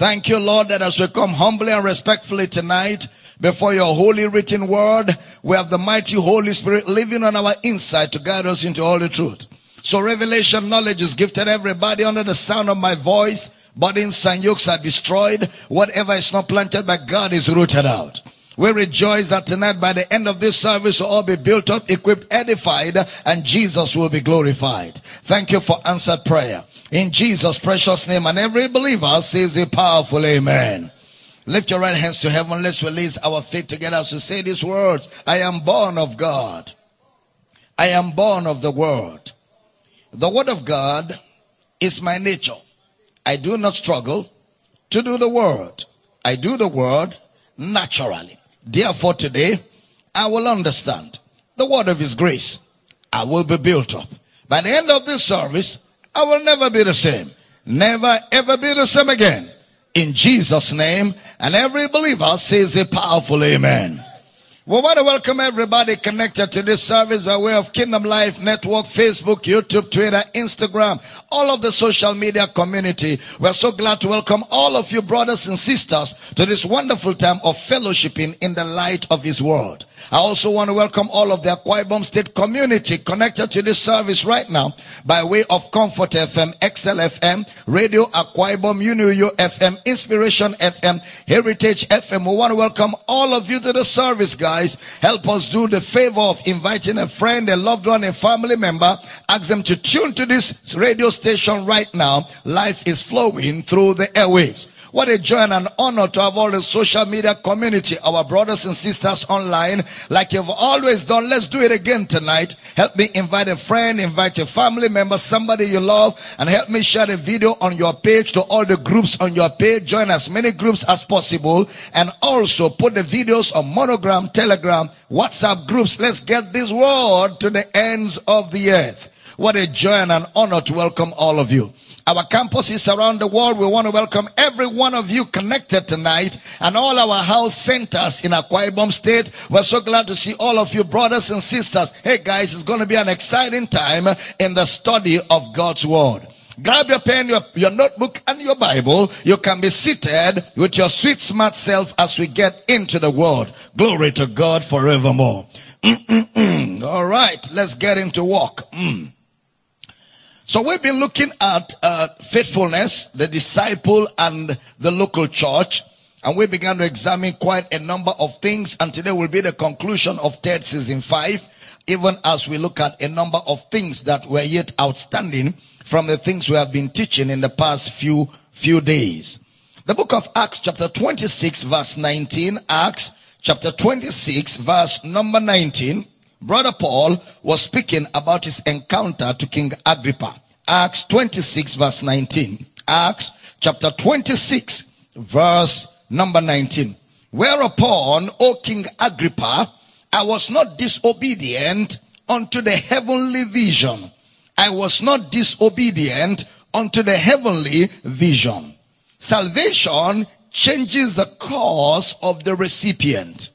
Thank you, Lord, that as we come humbly and respectfully tonight before your holy written word, we have the mighty Holy Spirit living on our inside to guide us into all the truth. So revelation knowledge is gifted everybody under the sound of my voice. Burdens and yokes are destroyed. Whatever is not planted by God is rooted out. We rejoice that tonight by the end of this service we'll all be built up, equipped, edified, and Jesus will be glorified. Thank you for answered prayer. In Jesus' precious name, and every believer says a powerful amen. Lift your right hands to heaven. Let's release our faith together to say these words. I am born of God. I am born of the word. The word of God is my nature. I do not struggle to do the word. I do the word naturally. Therefore today, I will understand the word of his grace. I will be built up. By the end of this service, I will never be the same. Never ever be the same again. In Jesus' name, and every believer says a powerful amen. We want to welcome everybody connected to this service by way of Kingdom Life Network, Facebook, YouTube, Twitter, Instagram, all of the social media community. We're so glad to welcome all of you brothers and sisters to this wonderful time of fellowshipping in the light of His Word. I also want to welcome all of the Akwa Ibom State community connected to this service right now by way of Comfort FM, XL FM, Radio Akwa Ibom, Unuyo FM, Inspiration FM, Heritage FM. We want to welcome all of you to the service, guys. Help us do the favor of inviting a friend, a loved one, a family member. Ask them to tune to this radio station right now. Life is flowing through the airwaves. What a joy and an honor to have all the social media community, our brothers and sisters online, like you've always done. Let's do it again tonight. Help me invite a friend, invite a family member, somebody you love, and help me share the video on your page to all the groups on your page. Join as many groups as possible, and also put the videos on Monogram, Telegram, WhatsApp groups. Let's get this word to the ends of the earth. What a joy and an honor to welcome all of you. Our campuses around the world, we want to welcome every one of you connected tonight and all our house centers in Akwa Ibom State. We're so glad to see all of you brothers and sisters. Hey guys, it's going to be an exciting time in the study of God's Word. Grab your pen, your, your notebook, and your Bible. You can be seated with your sweet, smart self as we get into the Word. Glory to God forevermore. Mm-mm-mm. All right, let's get into walk. Mm. So we've been looking at uh, faithfulness, the disciple, and the local church. And we began to examine quite a number of things. And today will be the conclusion of third season five, even as we look at a number of things that were yet outstanding from the things we have been teaching in the past few, few days. The book of Acts chapter 26 verse 19, Acts chapter 26 verse number 19, Brother Paul was speaking about his encounter to King Agrippa. Acts 26 verse 19. Acts chapter 26 verse number 19. Whereupon, O King Agrippa, I was not disobedient unto the heavenly vision. I was not disobedient unto the heavenly vision. Salvation changes the course of the recipient.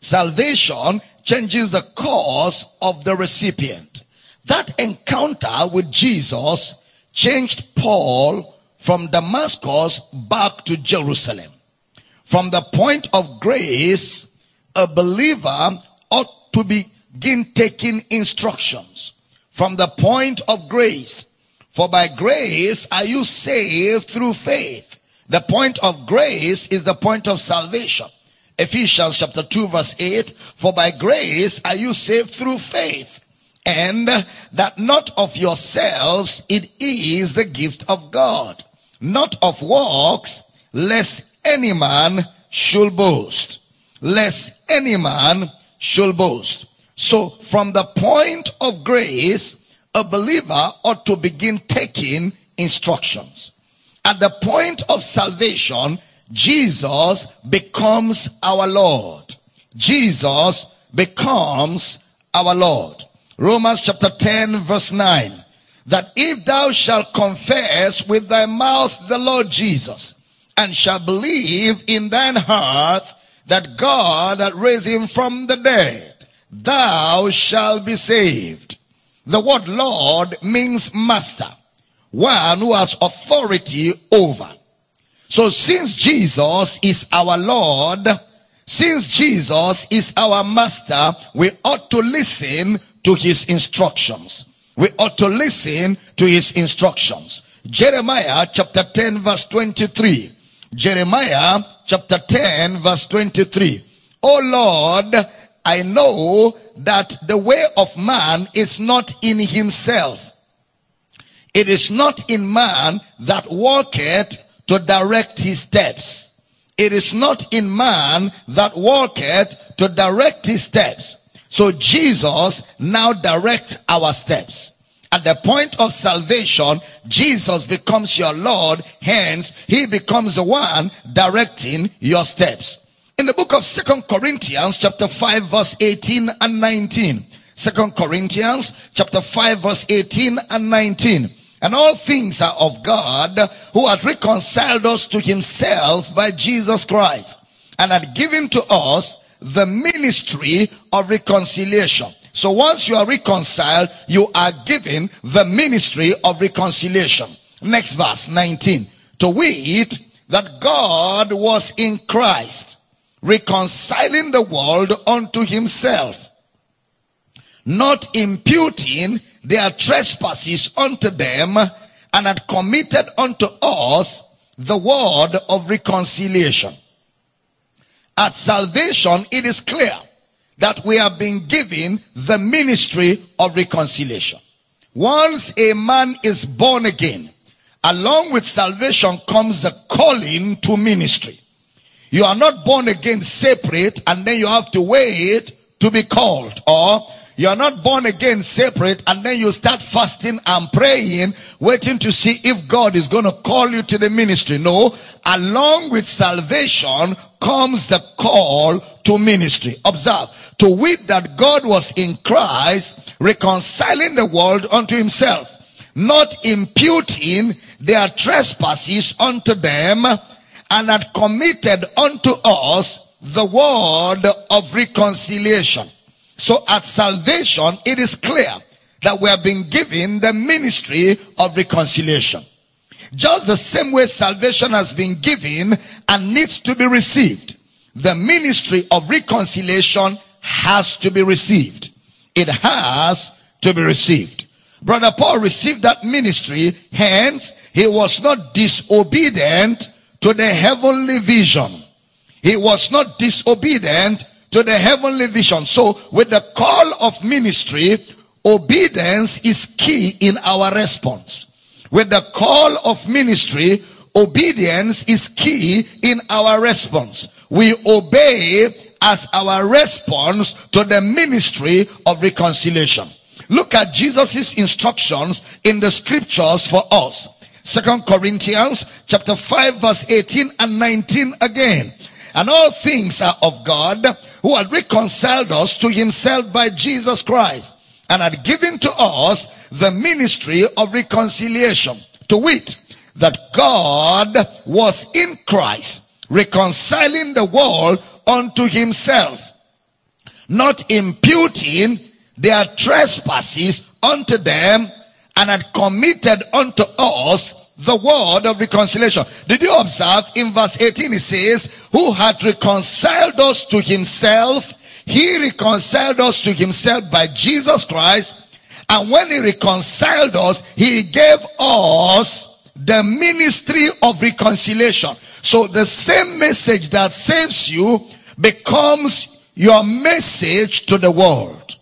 Salvation changes the course of the recipient. That encounter with Jesus changed Paul from Damascus back to Jerusalem. From the point of grace, a believer ought to begin taking instructions. From the point of grace, for by grace are you saved through faith. The point of grace is the point of salvation. Ephesians chapter 2 verse 8, for by grace are you saved through faith. And that not of yourselves, it is the gift of God. Not of works, lest any man should boast. Lest any man should boast. So from the point of grace, a believer ought to begin taking instructions. At the point of salvation, Jesus becomes our Lord. Jesus becomes our Lord. Romans chapter 10 verse 9. That if thou shalt confess with thy mouth the Lord Jesus and shall believe in thine heart that God that raised him from the dead, thou shalt be saved. The word Lord means master, one who has authority over. So since Jesus is our Lord, since Jesus is our master, we ought to listen to his instructions. We ought to listen to his instructions. Jeremiah chapter 10 verse 23. Jeremiah chapter 10 verse 23. Oh Lord, I know that the way of man is not in himself. It is not in man that walketh to direct his steps. It is not in man that walketh to direct his steps. So Jesus now directs our steps. At the point of salvation, Jesus becomes your Lord. Hence, he becomes the one directing your steps. In the book of Second Corinthians chapter 5 verse 18 and 19. Second Corinthians chapter 5 verse 18 and 19. And all things are of God who hath reconciled us to himself by Jesus Christ and had given to us the ministry of reconciliation. So once you are reconciled, you are given the ministry of reconciliation. Next verse 19. To wit, that God was in Christ, reconciling the world unto himself, not imputing their trespasses unto them, and had committed unto us the word of reconciliation. At salvation, it is clear that we have been given the ministry of reconciliation. Once a man is born again, along with salvation comes a calling to ministry. You are not born again separate and then you have to wait to be called or you are not born again separate and then you start fasting and praying, waiting to see if God is going to call you to the ministry. No, along with salvation comes the call to ministry. Observe, to wit that God was in Christ, reconciling the world unto himself, not imputing their trespasses unto them, and had committed unto us the word of reconciliation. So at salvation, it is clear that we have been given the ministry of reconciliation. Just the same way salvation has been given and needs to be received. The ministry of reconciliation has to be received. It has to be received. Brother Paul received that ministry, hence he was not disobedient to the heavenly vision. He was not disobedient to the heavenly vision. So with the call of ministry, obedience is key in our response. With the call of ministry, obedience is key in our response. We obey as our response to the ministry of reconciliation. Look at Jesus' instructions in the scriptures for us. Second Corinthians chapter 5 verse 18 and 19 again. And all things are of God who had reconciled us to himself by Jesus Christ and had given to us the ministry of reconciliation. To wit, that God was in Christ reconciling the world unto himself, not imputing their trespasses unto them and had committed unto us the word of reconciliation. Did you observe in verse 18 it says, who had reconciled us to himself, he reconciled us to himself by Jesus Christ. And when he reconciled us, he gave us the ministry of reconciliation. So the same message that saves you becomes your message to the world.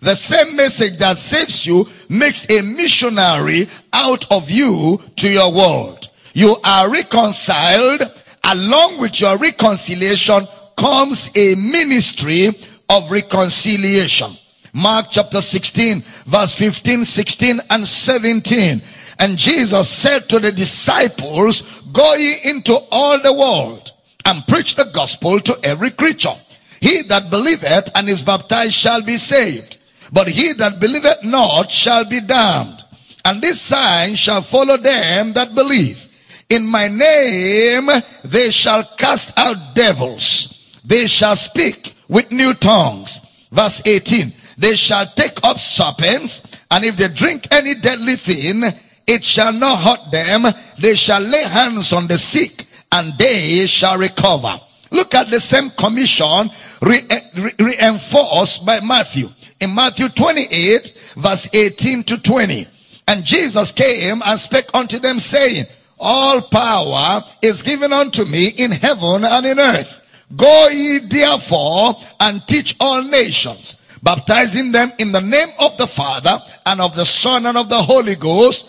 The same message that saves you makes a missionary out of you to your world. You are reconciled. Along with your reconciliation comes a ministry of reconciliation. Mark chapter 16 verse 15, 16 and 17. And Jesus said to the disciples, Go ye into all the world and preach the gospel to every creature. He that believeth and is baptized shall be saved, but he that believeth not shall be damned. And this sign shall follow them that believe. In my name they shall cast out devils. They shall speak with new tongues. Verse 18. They shall take up serpents, and if they drink any deadly thing, it shall not hurt them. They shall lay hands on the sick, and they shall recover. Look at the same commission re- re- reinforced by Matthew. In Matthew 28, verse 18 to 20. And Jesus came and spake unto them, saying, All power is given unto me in heaven and in earth. Go ye therefore and teach all nations, baptizing them in the name of the Father and of the Son and of the Holy Ghost,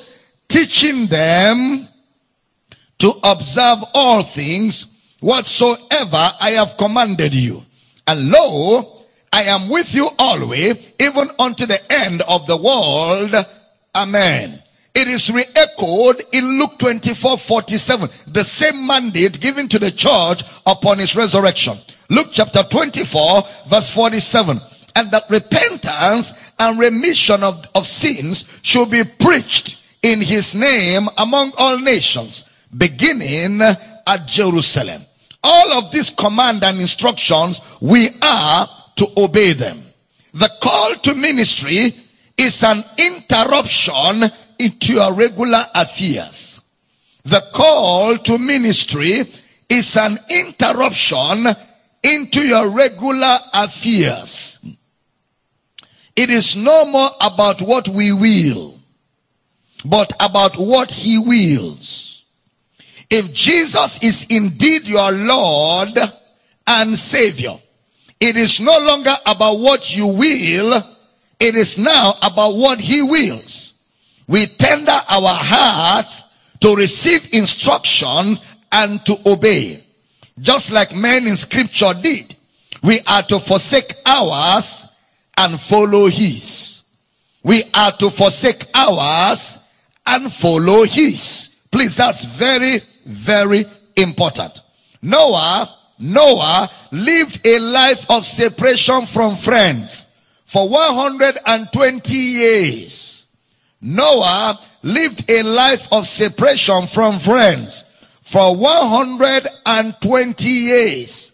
teaching them to observe all things whatsoever I have commanded you. And lo, I am with you always, even unto the end of the world. Amen. It is re-echoed in Luke 24, 47. The same mandate given to the church upon his resurrection. Luke chapter 24, verse 47. And that repentance and remission of, of sins should be preached in his name among all nations, beginning at Jerusalem. All of these command and instructions, we are to obey them. The call to ministry is an interruption into your regular affairs. The call to ministry is an interruption into your regular affairs. It is no more about what we will, but about what he wills. If Jesus is indeed your Lord and Savior, it is no longer about what you will, it is now about what he wills. We tender our hearts to receive instructions and to obey. Just like men in scripture did. We are to forsake ours and follow his. We are to forsake ours and follow his. Please, that's very, very important. Noah, Noah lived a life of separation from friends for 120 years. Noah lived a life of separation from friends for 120 years.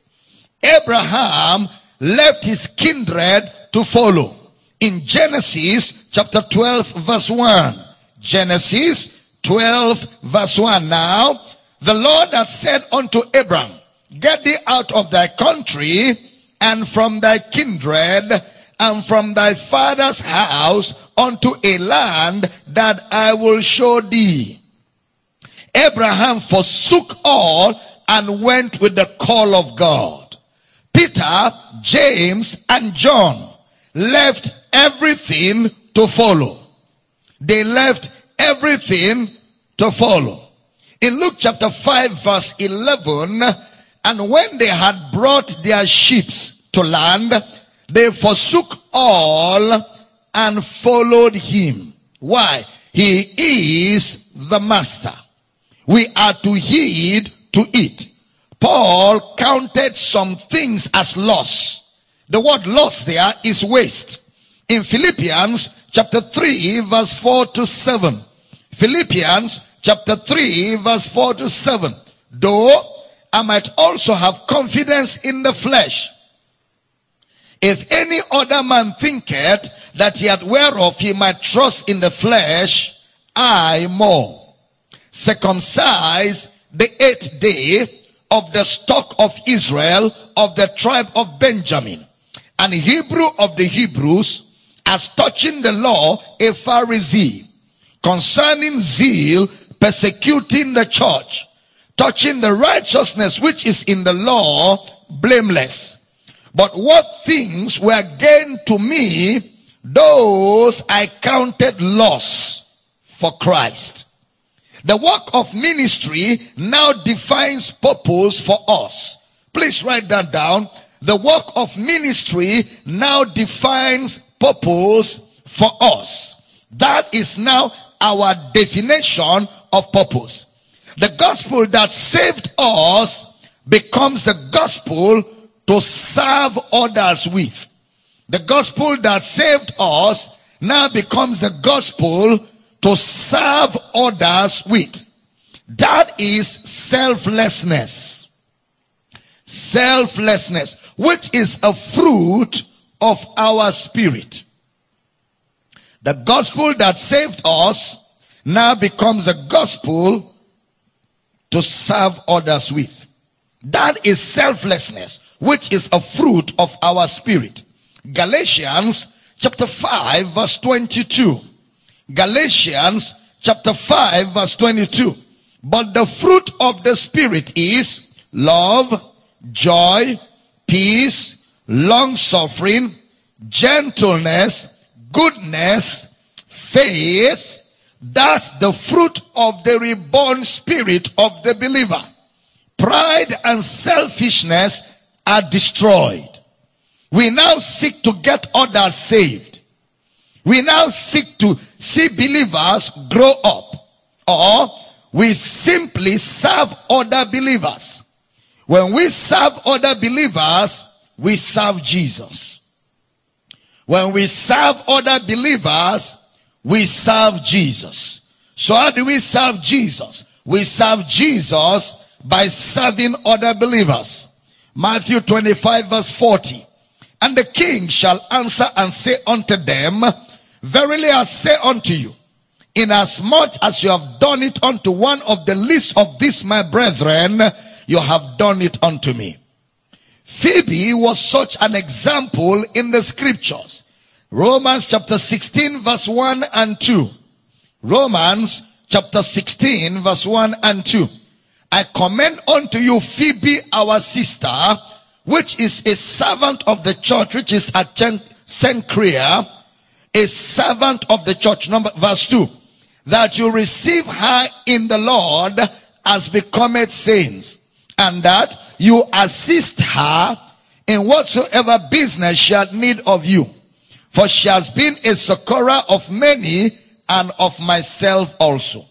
Abraham left his kindred to follow. In Genesis chapter 12 verse 1. Genesis 12 verse 1. Now, the Lord had said unto Abram, Get thee out of thy country and from thy kindred and from thy father's house unto a land that I will show thee. Abraham forsook all and went with the call of God. Peter, James, and John left everything to follow. They left everything to follow. In Luke chapter 5 verse 11, and when they had brought their ships to land, they forsook all and followed him. Why? He is the master. We are to heed to it. Paul counted some things as loss. The word loss there is waste. In Philippians chapter 3 verse 4 to 7. Philippians chapter 3 verse 4 to 7. Though I might also have confidence in the flesh. If any other man thinketh that yet whereof he might trust in the flesh, I more. Circumcise the eighth day of the stock of Israel of the tribe of Benjamin, and Hebrew of the Hebrews, as touching the law, a Pharisee, concerning zeal, persecuting the church, touching the righteousness which is in the law, blameless. But what things were gained to me, those I counted loss for Christ. The work of ministry now defines purpose for us. Please write that down. The work of ministry now defines purpose for us. That is now our definition of purpose. The gospel that saved us becomes the gospel to serve others with. The gospel that saved us now becomes the gospel to serve others with. That is selflessness. Selflessness, which is a fruit of our spirit. The gospel that saved us now becomes a gospel to serve others with. That is selflessness, which is a fruit of our spirit. Galatians chapter 5 verse 22. Galatians chapter 5 verse 22. But the fruit of the spirit is love, joy, peace, long suffering, gentleness, goodness, faith. That's the fruit of the reborn spirit of the believer. Pride and selfishness are destroyed. We now seek to get others saved. We now seek to see believers grow up. Or we simply serve other believers. When we serve other believers, we serve Jesus. When we serve other believers, we serve Jesus. So how do we serve Jesus? We serve Jesus by serving other believers. Matthew 25 verse 40. And the king shall answer and say unto them, Verily I say unto you, inasmuch as you have done it unto one of the least of these my brethren, you have done it unto me. Phoebe was such an example in the scriptures. Romans chapter 16 verse 1 and 2. Romans chapter 16 verse 1 and 2. I commend unto you Phoebe our sister, which is a servant of the church, which is at Cenchrea, a servant of the church. Number verse 2. That you receive her in the Lord as becometh saints, and that you assist her in whatsoever business she had need of you. For she has been a succorer of many and of myself also.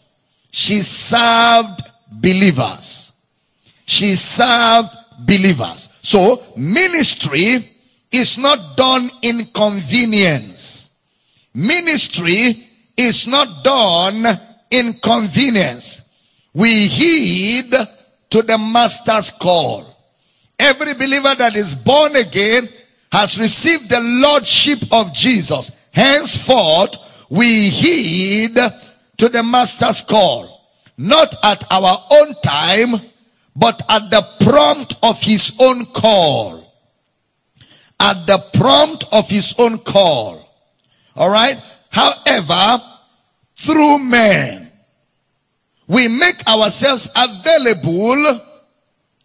She served believers. She served believers. So ministry is not done in convenience. Ministry is not done in convenience. We heed to the master's call. Every believer that is born again has received the lordship of Jesus. Henceforth, we heed to the master's call. Not at our own time, but at the prompt of his own call. At the prompt of his own call. Alright? However, through men, we make ourselves available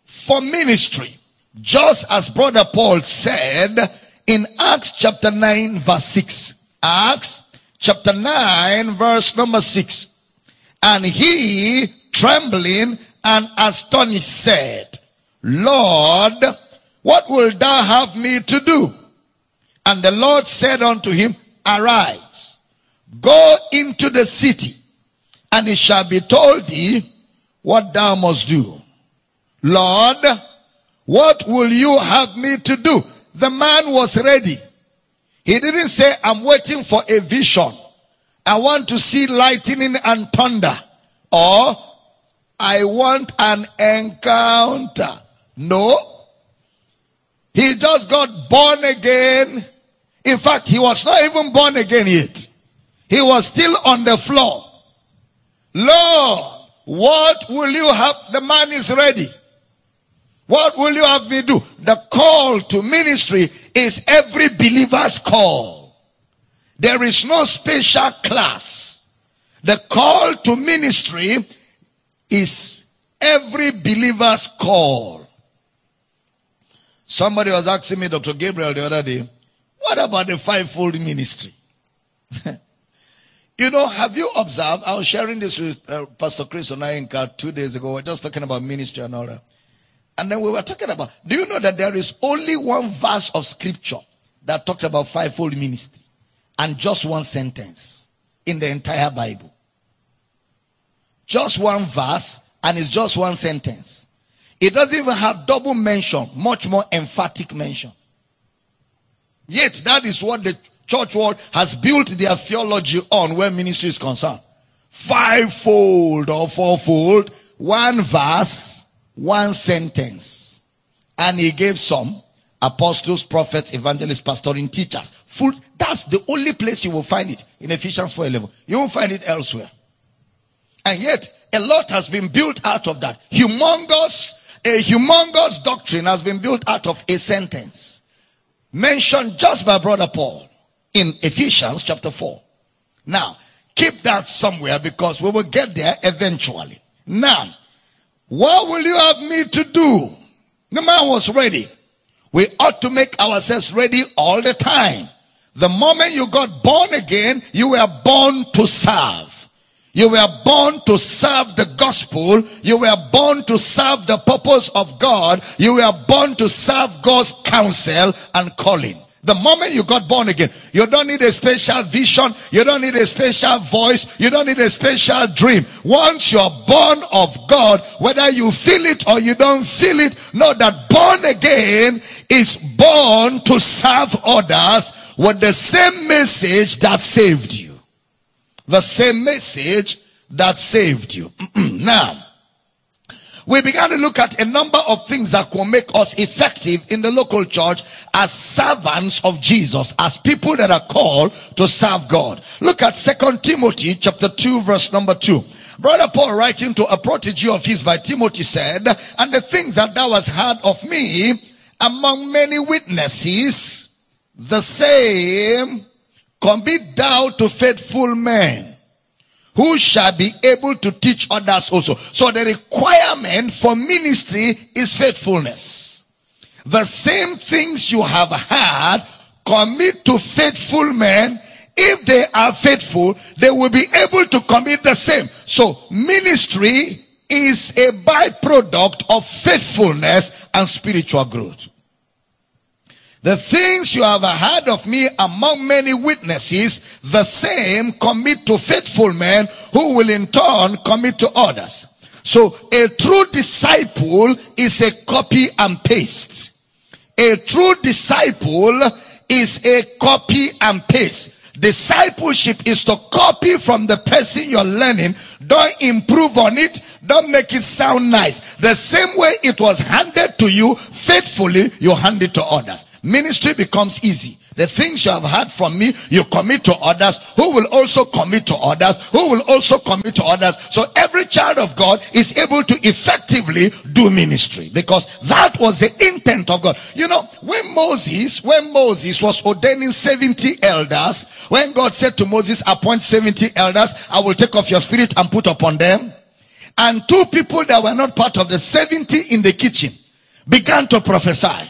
for ministry. Just as brother Paul said in Acts chapter 9 verse 6. Acts chapter 9 verse number 6. And he, trembling and astonished, said, Lord, what will thou have me to do? And the Lord said unto him, Arise, go into the city, and it shall be told thee what thou must do. Lord, what will you have me to do? The man was ready. He didn't say, I'm waiting for a vision. I want to see lightning and thunder. Or I want an encounter. No. He just got born again. In fact, he was not even born again yet. He was still on the floor. Lord, what will you have? The man is ready. What will you have me do? The call to ministry is every believer's call. There is no special class. The call to ministry is every believer's call. Somebody was asking me, Dr. Gabriel, the other day, what about the fivefold ministry? you know, have you observed? I was sharing this with uh, Pastor Chris Onayenka two days ago. We are just talking about ministry and all that. And then we were talking about, do you know that there is only one verse of scripture that talked about fivefold ministry? And just one sentence in the entire Bible. just one verse, and it's just one sentence. It doesn't even have double mention, much more emphatic mention. Yet that is what the church world has built their theology on where ministry is concerned. Fivefold or fourfold, one verse, one sentence. And he gave some apostles, prophets, evangelists, pastoring, teachers. Full, that's the only place you will find it in Ephesians 4.11. You won't find it elsewhere. And yet, a lot has been built out of that. Humongous, a humongous doctrine has been built out of a sentence mentioned just by brother Paul in Ephesians chapter 4. Now, keep that somewhere because we will get there eventually. Now, what will you have me to do? The man was ready. We ought to make ourselves ready all the time. The moment you got born again, you were born to serve. You were born to serve the gospel. You were born to serve the purpose of God. You were born to serve God's counsel and calling. The moment you got born again, you don't need a special vision. You don't need a special voice. You don't need a special dream. Once you're born of God, whether you feel it or you don't feel it, know that born again is born to serve others with the same message that saved you. The same message that saved you. now, we began to look at a number of things that will make us effective in the local church as servants of Jesus, as people that are called to serve God. Look at Second Timothy chapter 2 verse number 2. Brother Paul writing to a protege of his by Timothy said, and the things that thou hast heard of me among many witnesses, the same commit thou to faithful men who shall be able to teach others also. So the requirement for ministry is faithfulness. The same things you have had, commit to faithful men. If they are faithful, they will be able to commit the same. So ministry is a byproduct of faithfulness and spiritual growth. The things you have heard of me among many witnesses, the same commit to faithful men who will in turn commit to others. So a true disciple is a copy and paste. A true disciple is a copy and paste. Discipleship is to copy from the person you're learning. Don't improve on it. Don't make it sound nice. The same way it was handed to you faithfully, you hand it to others. Ministry becomes easy. The things you have heard from me, you commit to others who will also commit to others, who will also commit to others. So every child of God is able to effectively do ministry because that was the intent of God. You know, when Moses, when Moses was ordaining 70 elders, when God said to Moses, appoint 70 elders, I will take off your spirit and put upon them. And two people that were not part of the 70 in the kitchen began to prophesy.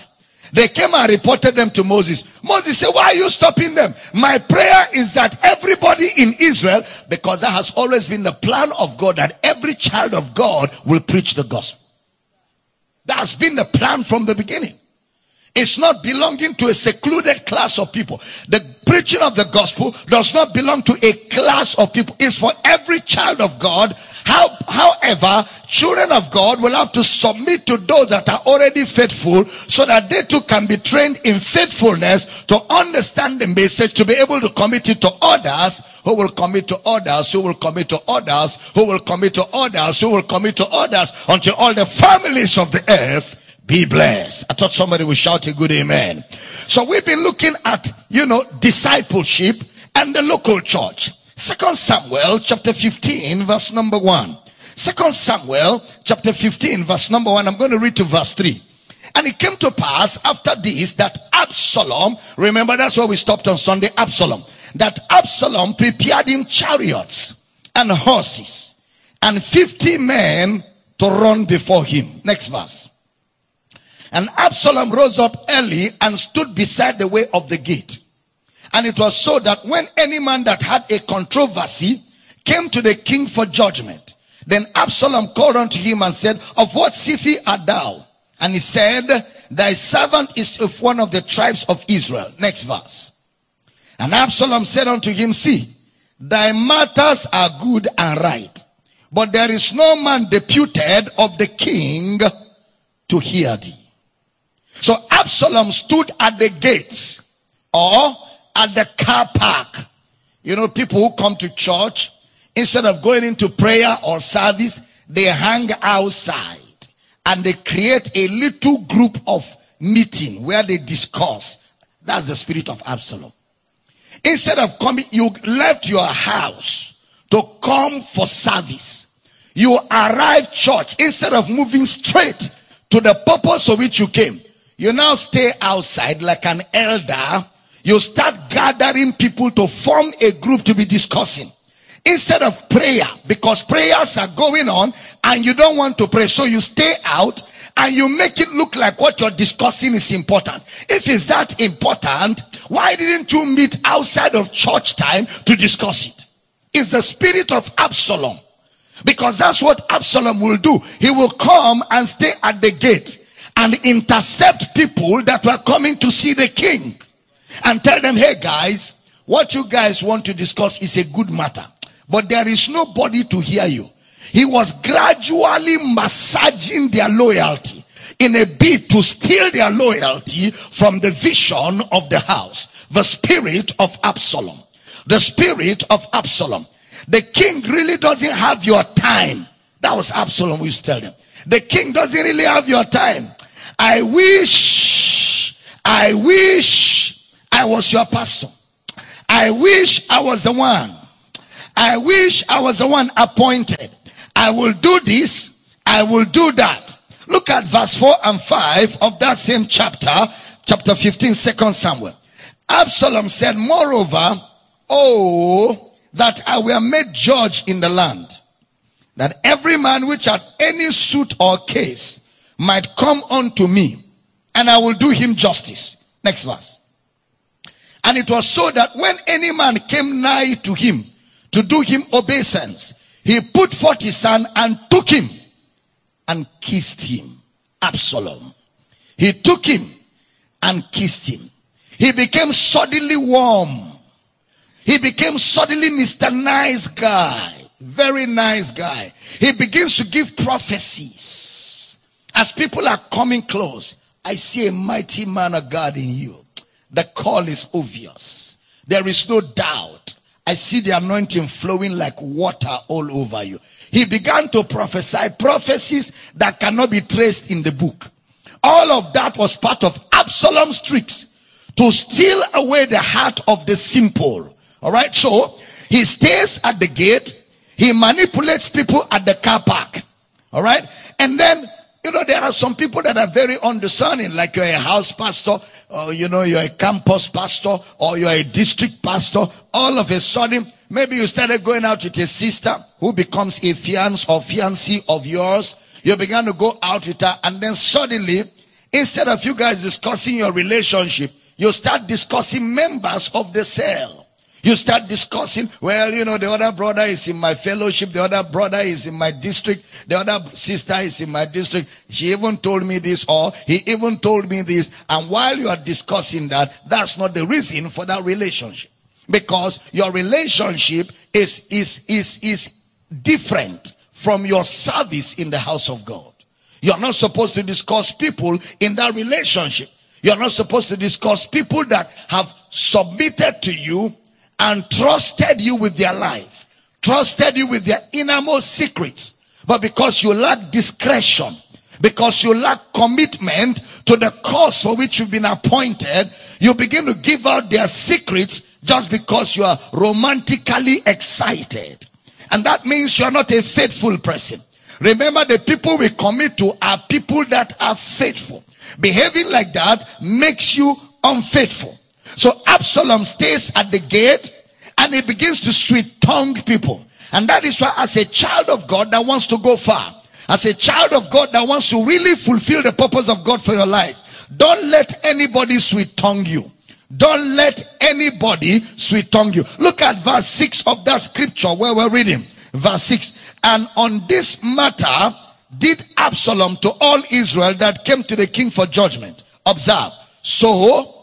They came and reported them to Moses. Moses said, why are you stopping them? My prayer is that everybody in Israel, because that has always been the plan of God, that every child of God will preach the gospel. That's been the plan from the beginning. It's not belonging to a secluded class of people. The preaching of the gospel does not belong to a class of people. It's for every child of God. How, however, children of God will have to submit to those that are already faithful so that they too can be trained in faithfulness to understand the message, to be able to commit it to others who will commit to others, who will commit to others, who will commit to others, who will commit to others until all the families of the earth be blessed. I thought somebody would shout a good amen. So we've been looking at, you know, discipleship and the local church. Second Samuel chapter 15 verse number 1. Second Samuel chapter 15 verse number 1. I'm going to read to verse 3. And it came to pass after this that Absalom, remember that's where we stopped on Sunday, Absalom, that Absalom prepared him chariots and horses and 50 men to run before him. Next verse. And Absalom rose up early and stood beside the way of the gate. And it was so that when any man that had a controversy came to the king for judgment, then Absalom called unto him and said, Of what city art thou? And he said, Thy servant is of one of the tribes of Israel. Next verse. And Absalom said unto him, See, thy matters are good and right. but there is no man deputed of the king to hear thee. So Absalom stood at the gates or at the car park. You know, people who come to church, instead of going into prayer or service, they hang outside and they create a little group of meeting where they discuss. That's the spirit of Absalom. Instead of coming, you left your house to come for service. You arrive church instead of moving straight to the purpose of which you came. You now stay outside like an elder. You start gathering people to form a group to be discussing instead of prayer because prayers are going on and you don't want to pray. So you stay out and you make it look like what you're discussing is important. If it's that important, why didn't you meet outside of church time to discuss it? It's the spirit of Absalom. Because that's what Absalom will do. He will come and stay at the gate and intercept people that were coming to see the king and tell them, hey guys, what you guys want to discuss is a good matter, but there is nobody to hear you. He was gradually massaging their loyalty in a bid to steal their loyalty from the vision of the house, the spirit of Absalom. The spirit of Absalom. The king really doesn't have your time. That was Absalom we used to tell them. The king doesn't really have your time. I wish, I wish I was your pastor. I wish I was the one. I wish I was the one appointed. I will do this. I will do that. Look at verse 4 and 5 of that same chapter, chapter 15, second Samuel. Absalom said, moreover, oh, that I were made judge in the land, that every man which had any suit or case might come unto me, and I will do him justice. Next verse. And it was so that when any man came nigh to him to do him obeisance, he put forth his hand and took him and kissed him. Absalom. He took him and kissed him. He became suddenly warm. He became suddenly Mr. Nice Guy. Very nice guy. He begins to give prophecies. As people are coming close, I see a mighty man of God in you. The call is obvious. There is no doubt. I see the anointing flowing like water all over you. He began to prophesy prophecies that cannot be traced in the book. All of that was part of Absalom's tricks to steal away the heart of the simple. All right. So he stays at the gate. He manipulates people at the car park. All right. And then you know, there are some people that are very undiscerning, like you're a house pastor, or you know, you're a campus pastor, or you're a district pastor. All of a sudden, maybe you started going out with a sister who becomes a fiance or fiancé of yours. You began to go out with her, and then suddenly, instead of you guys discussing your relationship, you start discussing members of the cell. You start discussing, well, you know, the other brother is in my fellowship, the other brother is in my district, the other sister is in my district. She even told me this, or he even told me this. And while you are discussing that, that's not the reason for that relationship. Because your relationship is, is, is, is different from your service in the house of God. You're not supposed to discuss people in that relationship. You're not supposed to discuss people that have submitted to you and trusted you with their life, trusted you with their innermost secrets. But because you lack discretion, because you lack commitment to the cause for which you've been appointed, you begin to give out their secrets just because you are romantically excited. And that means you are not a faithful person. Remember the people we commit to are people that are faithful. Behaving like that makes you unfaithful. So Absalom stays at the gate and he begins to sweet tongue people. And that is why as a child of God that wants to go far, as a child of God that wants to really fulfill the purpose of God for your life, don't let anybody sweet tongue you. Don't let anybody sweet tongue you. Look at verse 6 of that scripture where we're reading. Verse 6. And on this matter did Absalom to all Israel that came to the king for judgment. Observe. So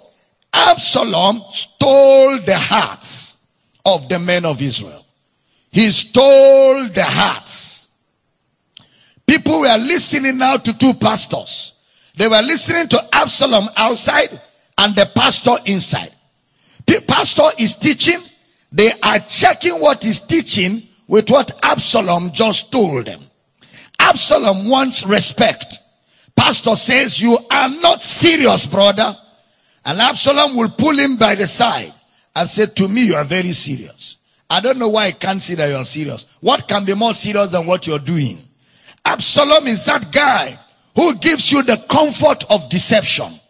Absalom stole the hearts of the men of Israel. He stole the hearts People were listening now to two pastors. They were listening to Absalom outside and the pastor inside. The pastor is teaching. They are checking what he's teaching with what Absalom just told them. Absalom wants respect. Pastor says, you are not serious, brother. And Absalom will pull him by the side and say, to me, you are very serious. I don't know why I can't see that you are serious. What can be more serious than what you're doing? Absalom is that guy who gives you the comfort of deception.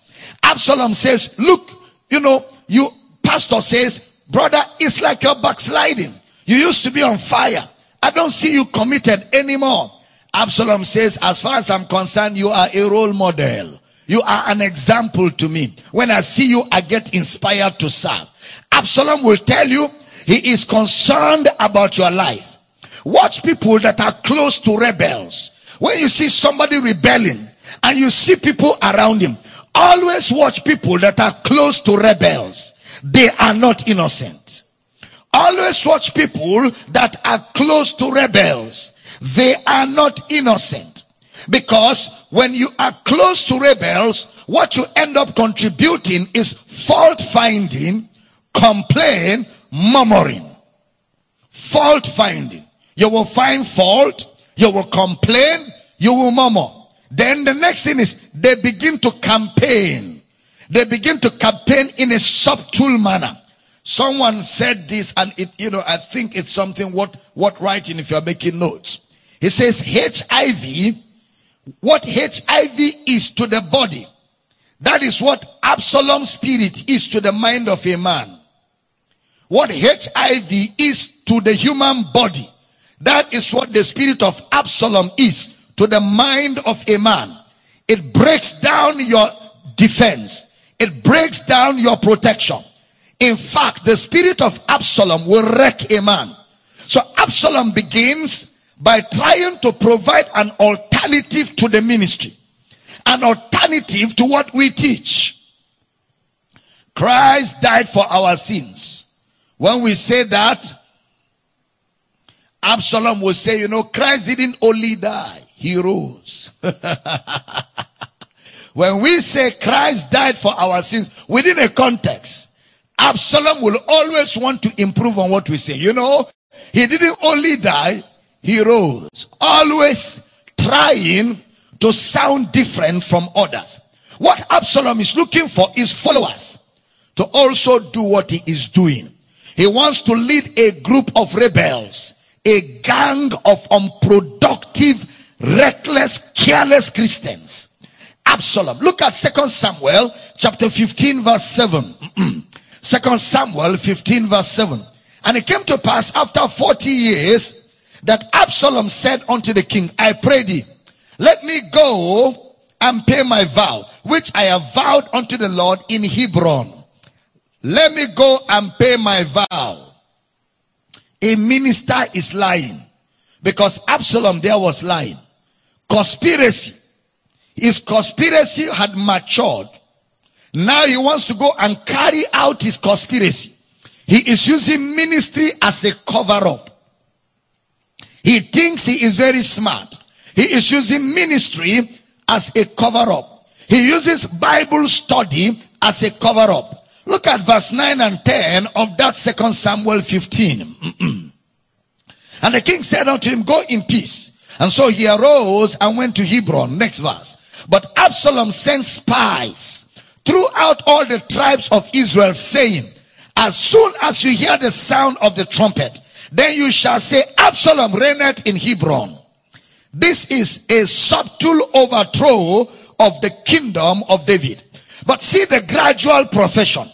Absalom says, look, you know, you, pastor says, brother, it's like you're backsliding. You used to be on fire. I don't see you committed anymore. Absalom says, as far as I'm concerned, you are a role model. You are an example to me. When I see you, I get inspired to serve. Absalom will tell you he is concerned about your life. Watch people that are close to rebels. When you see somebody rebelling and you see people around him, always watch people that are close to rebels. They are not innocent. Always watch people that are close to rebels. They are not innocent. Because when you are close to rebels, what you end up contributing is fault finding, complain, murmuring. Fault finding. You will find fault, you will complain, you will murmur. Then the next thing is they begin to campaign. They begin to campaign in a subtle manner. Someone said this and it, you know, I think it's something what, what writing if you're making notes. He says HIV, what HIV is to the body, that is what Absalom spirit is to the mind of a man. What HIV is to the human body, that is what the spirit of Absalom is to the mind of a man. It breaks down your defense. It breaks down your protection. In fact, the spirit of Absalom will wreck a man. So Absalom begins by trying to provide an alternative to the ministry, an alternative to what we teach. Christ died for our sins. When we say that, Absalom will say, you know, Christ didn't only die, he rose. when we say Christ died for our sins within a context, Absalom will always want to improve on what we say. You know, he didn't only die, he rose. Always trying to sound different from others. What Absalom is looking for is followers to also do what he is doing. He wants to lead a group of rebels, a gang of unproductive, reckless, careless Christians. Absalom. Look at Second Samuel chapter 15 verse 7. Second Samuel 15 verse 7. And it came to pass after 40 years that Absalom said unto the king, I pray thee, let me go and pay my vow, which I have vowed unto the Lord in Hebron. Let me go and pay my vow. A minister is lying because Absalom there was lying. Conspiracy. His conspiracy had matured. Now he wants to go and carry out his conspiracy. He is using ministry as a cover up. He thinks he is very smart. He is using ministry as a cover up. He uses Bible study as a cover up. Look at verse 9 and 10 of that second Samuel 15. and the king said unto him, Go in peace. And so he arose and went to Hebron. Next verse. But Absalom sent spies throughout all the tribes of Israel, saying, As soon as you hear the sound of the trumpet, then you shall say, Absalom reigneth in Hebron. This is a subtle overthrow of the kingdom of David. But see the gradual profession.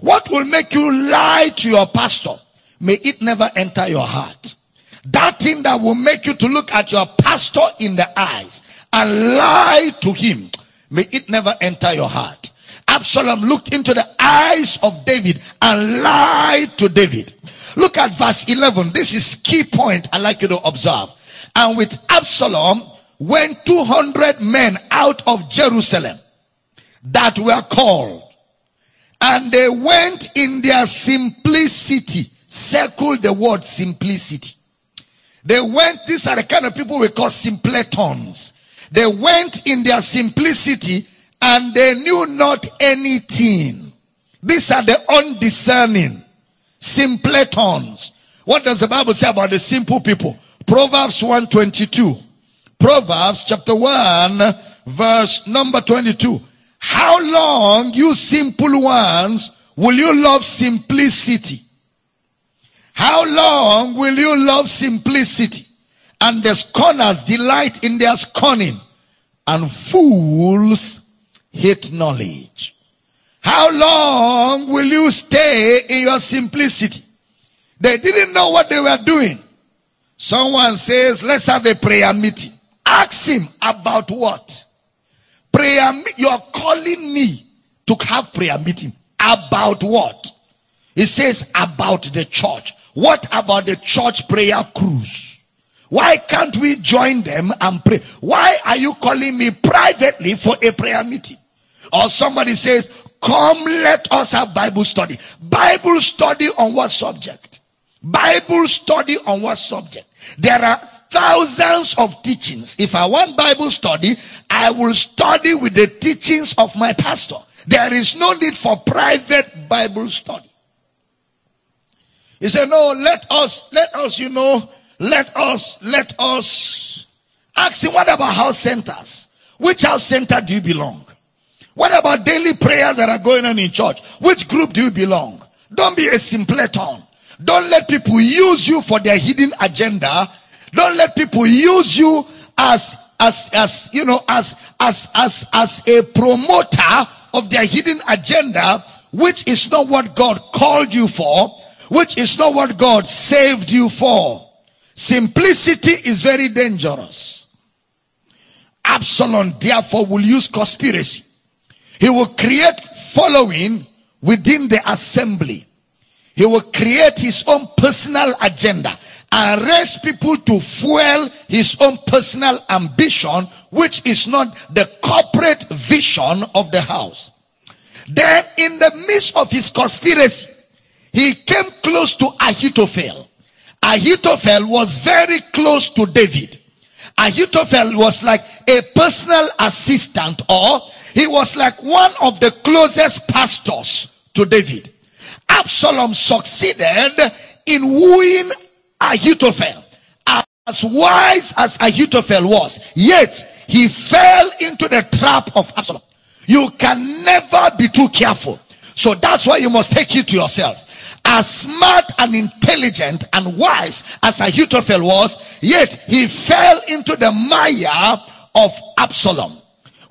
What will make you lie to your pastor? May it never enter your heart. That thing that will make you to look at your pastor in the eyes and lie to him. May it never enter your heart. Absalom looked into the eyes of David and lied to David. Look at verse 11. This is key point I like you to observe. And with Absalom went 200 men out of Jerusalem that were called. And they went in their simplicity. Circle the word simplicity. They went, these are the kind of people we call simpletons. They went in their simplicity and they knew not anything. These are the undiscerning simpletons. What does the Bible say about the simple people? Proverbs 122. Proverbs chapter 1 verse number 22. How long you simple ones will you love simplicity? How long will you love simplicity? And the scorners delight in their scorning and fools hate knowledge. How long will you stay in your simplicity? They didn't know what they were doing. Someone says, let's have a prayer meeting. Ask him about what? Prayer, you're calling me to have prayer meeting. About what? He says about the church. What about the church prayer cruise? Why can't we join them and pray? Why are you calling me privately for a prayer meeting? Or somebody says, come let us have Bible study. Bible study on what subject? Bible study on what subject? There are thousands of teachings. If I want Bible study, I will study with the teachings of my pastor. There is no need for private Bible study. He said, no, let us, let us, you know, let us, let us ask him, what about house centers? Which house center do you belong? What about daily prayers that are going on in church? Which group do you belong? Don't be a simpleton. Don't let people use you for their hidden agenda. Don't let people use you as, as, as, you know, as, as, as, as a promoter of their hidden agenda, which is not what God called you for, which is not what God saved you for. Simplicity is very dangerous. Absalom therefore will use conspiracy. He will create following within the assembly. He will create his own personal agenda and raise people to fuel his own personal ambition, which is not the corporate vision of the house. Then in the midst of his conspiracy, he came close to Ahithophel. Ahithophel was very close to David. Ahithophel was like a personal assistant or he was like one of the closest pastors to David. Absalom succeeded in wooing Ahithophel. As wise as Ahithophel was, yet he fell into the trap of Absalom. You can never be too careful. So that's why you must take it to yourself. As smart and intelligent and wise as Ahithophel was, yet he fell into the mire of Absalom.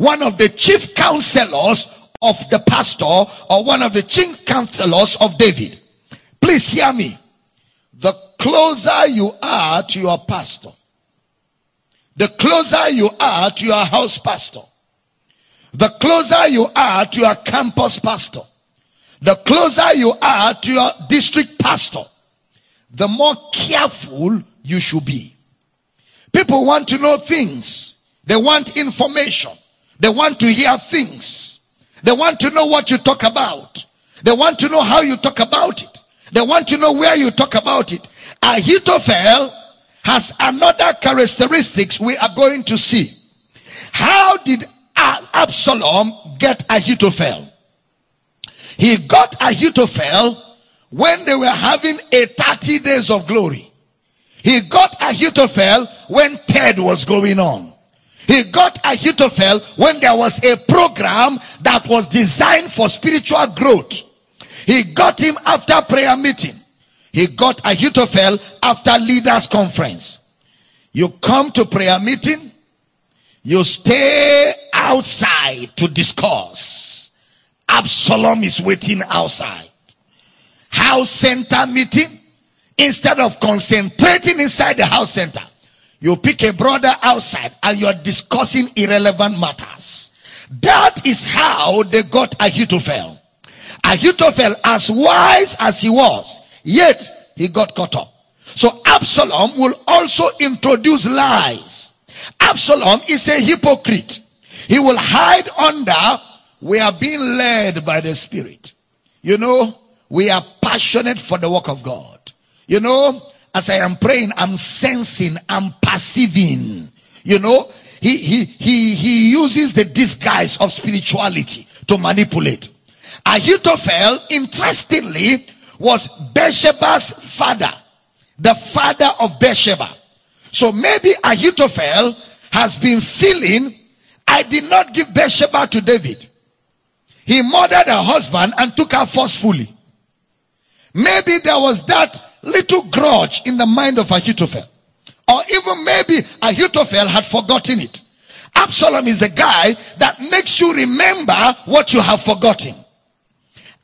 One of the chief counselors of the pastor or one of the chief counselors of David. Please hear me. The closer you are to your pastor, the closer you are to your house pastor, the closer you are to your campus pastor, the closer you are to your district pastor, the more careful you should be. People want to know things. They want information. They want to hear things. They want to know what you talk about. They want to know how you talk about it. They want to know where you talk about it. Ahithophel has another characteristics we are going to see. How did Absalom get Ahithophel? He got Ahithophel when they were having a 30 days of glory. He got Ahithophel when TED was going on. He got Ahithophel when there was a program that was designed for spiritual growth. He got him after prayer meeting. He got Ahithophel after leaders conference. You come to prayer meeting, you stay outside to discuss. Absalom is waiting outside. House center meeting, instead of concentrating inside the house center, you pick a brother outside and you're discussing irrelevant matters. That is how they got Ahithophel. Ahithophel, as wise as he was, yet he got caught up. So Absalom will also introduce lies. Absalom is a hypocrite. He will hide under, we are being led by the Spirit. You know, we are passionate for the work of God. You know, as I am praying, I'm sensing, I'm perceiving. You know, he, he, he, he uses the disguise of spirituality to manipulate. Ahithophel, interestingly, was Bathsheba's father, the father of Bathsheba. So maybe Ahithophel has been feeling, I did not give Bathsheba to David. He murdered her husband and took her forcefully. Maybe there was that little grudge in the mind of Ahithophel. Or even maybe Ahithophel had forgotten it. Absalom is the guy that makes you remember what you have forgotten.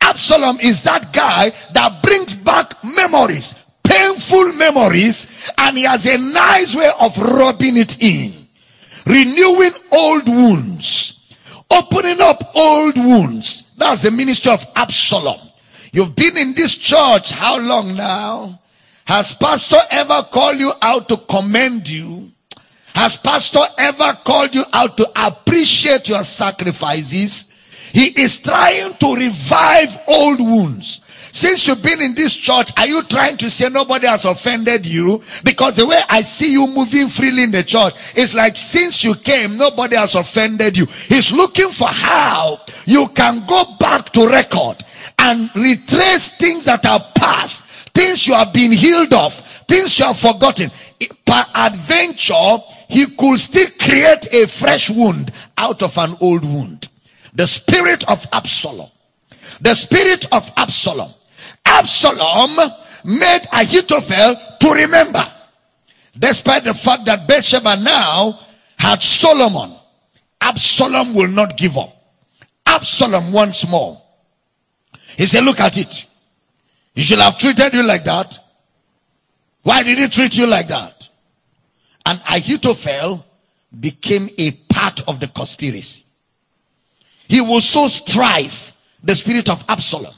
Absalom is that guy that brings back memories, painful memories, and he has a nice way of rubbing it in, renewing old wounds, opening up old wounds. That's the ministry of Absalom. You've been in this church how long now? Has pastor ever called you out to commend you? Has pastor ever called you out to appreciate your sacrifices? He is trying to revive old wounds. Since you've been in this church, are you trying to say nobody has offended you? Because the way I see you moving freely in the church, it's like since you came, nobody has offended you. He's looking for how you can go back to record and retrace things that are past, things you have been healed of, things you have forgotten. Per adventure, he could still create a fresh wound out of an old wound. The spirit of Absalom. The spirit of Absalom. Absalom made Ahithophel to remember. Despite the fact that Bathsheba now had Solomon. Absalom will not give up. Absalom once more. He said, look at it. He should have treated you like that. Why did he treat you like that? And Ahithophel became a part of the conspiracy. He will so strive the spirit of Absalom.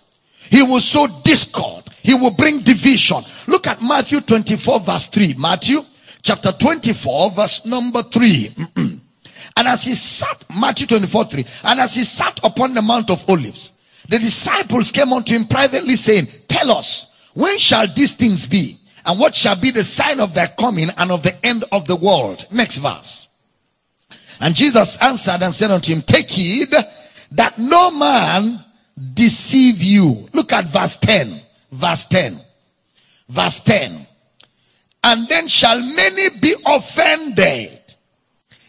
He will sow discord. He will bring division. Look at Matthew 24 verse 3. Matthew chapter 24 verse number 3. and as he sat, Matthew 24 3, and as he sat upon the Mount of Olives, the disciples came unto him privately saying, Tell us, when shall these things be? And what shall be the sign of their coming and of the end of the world? Next verse. And Jesus answered and said unto him, Take heed that no man deceive you. Look at verse 10. Verse 10. Verse 10. And then shall many be offended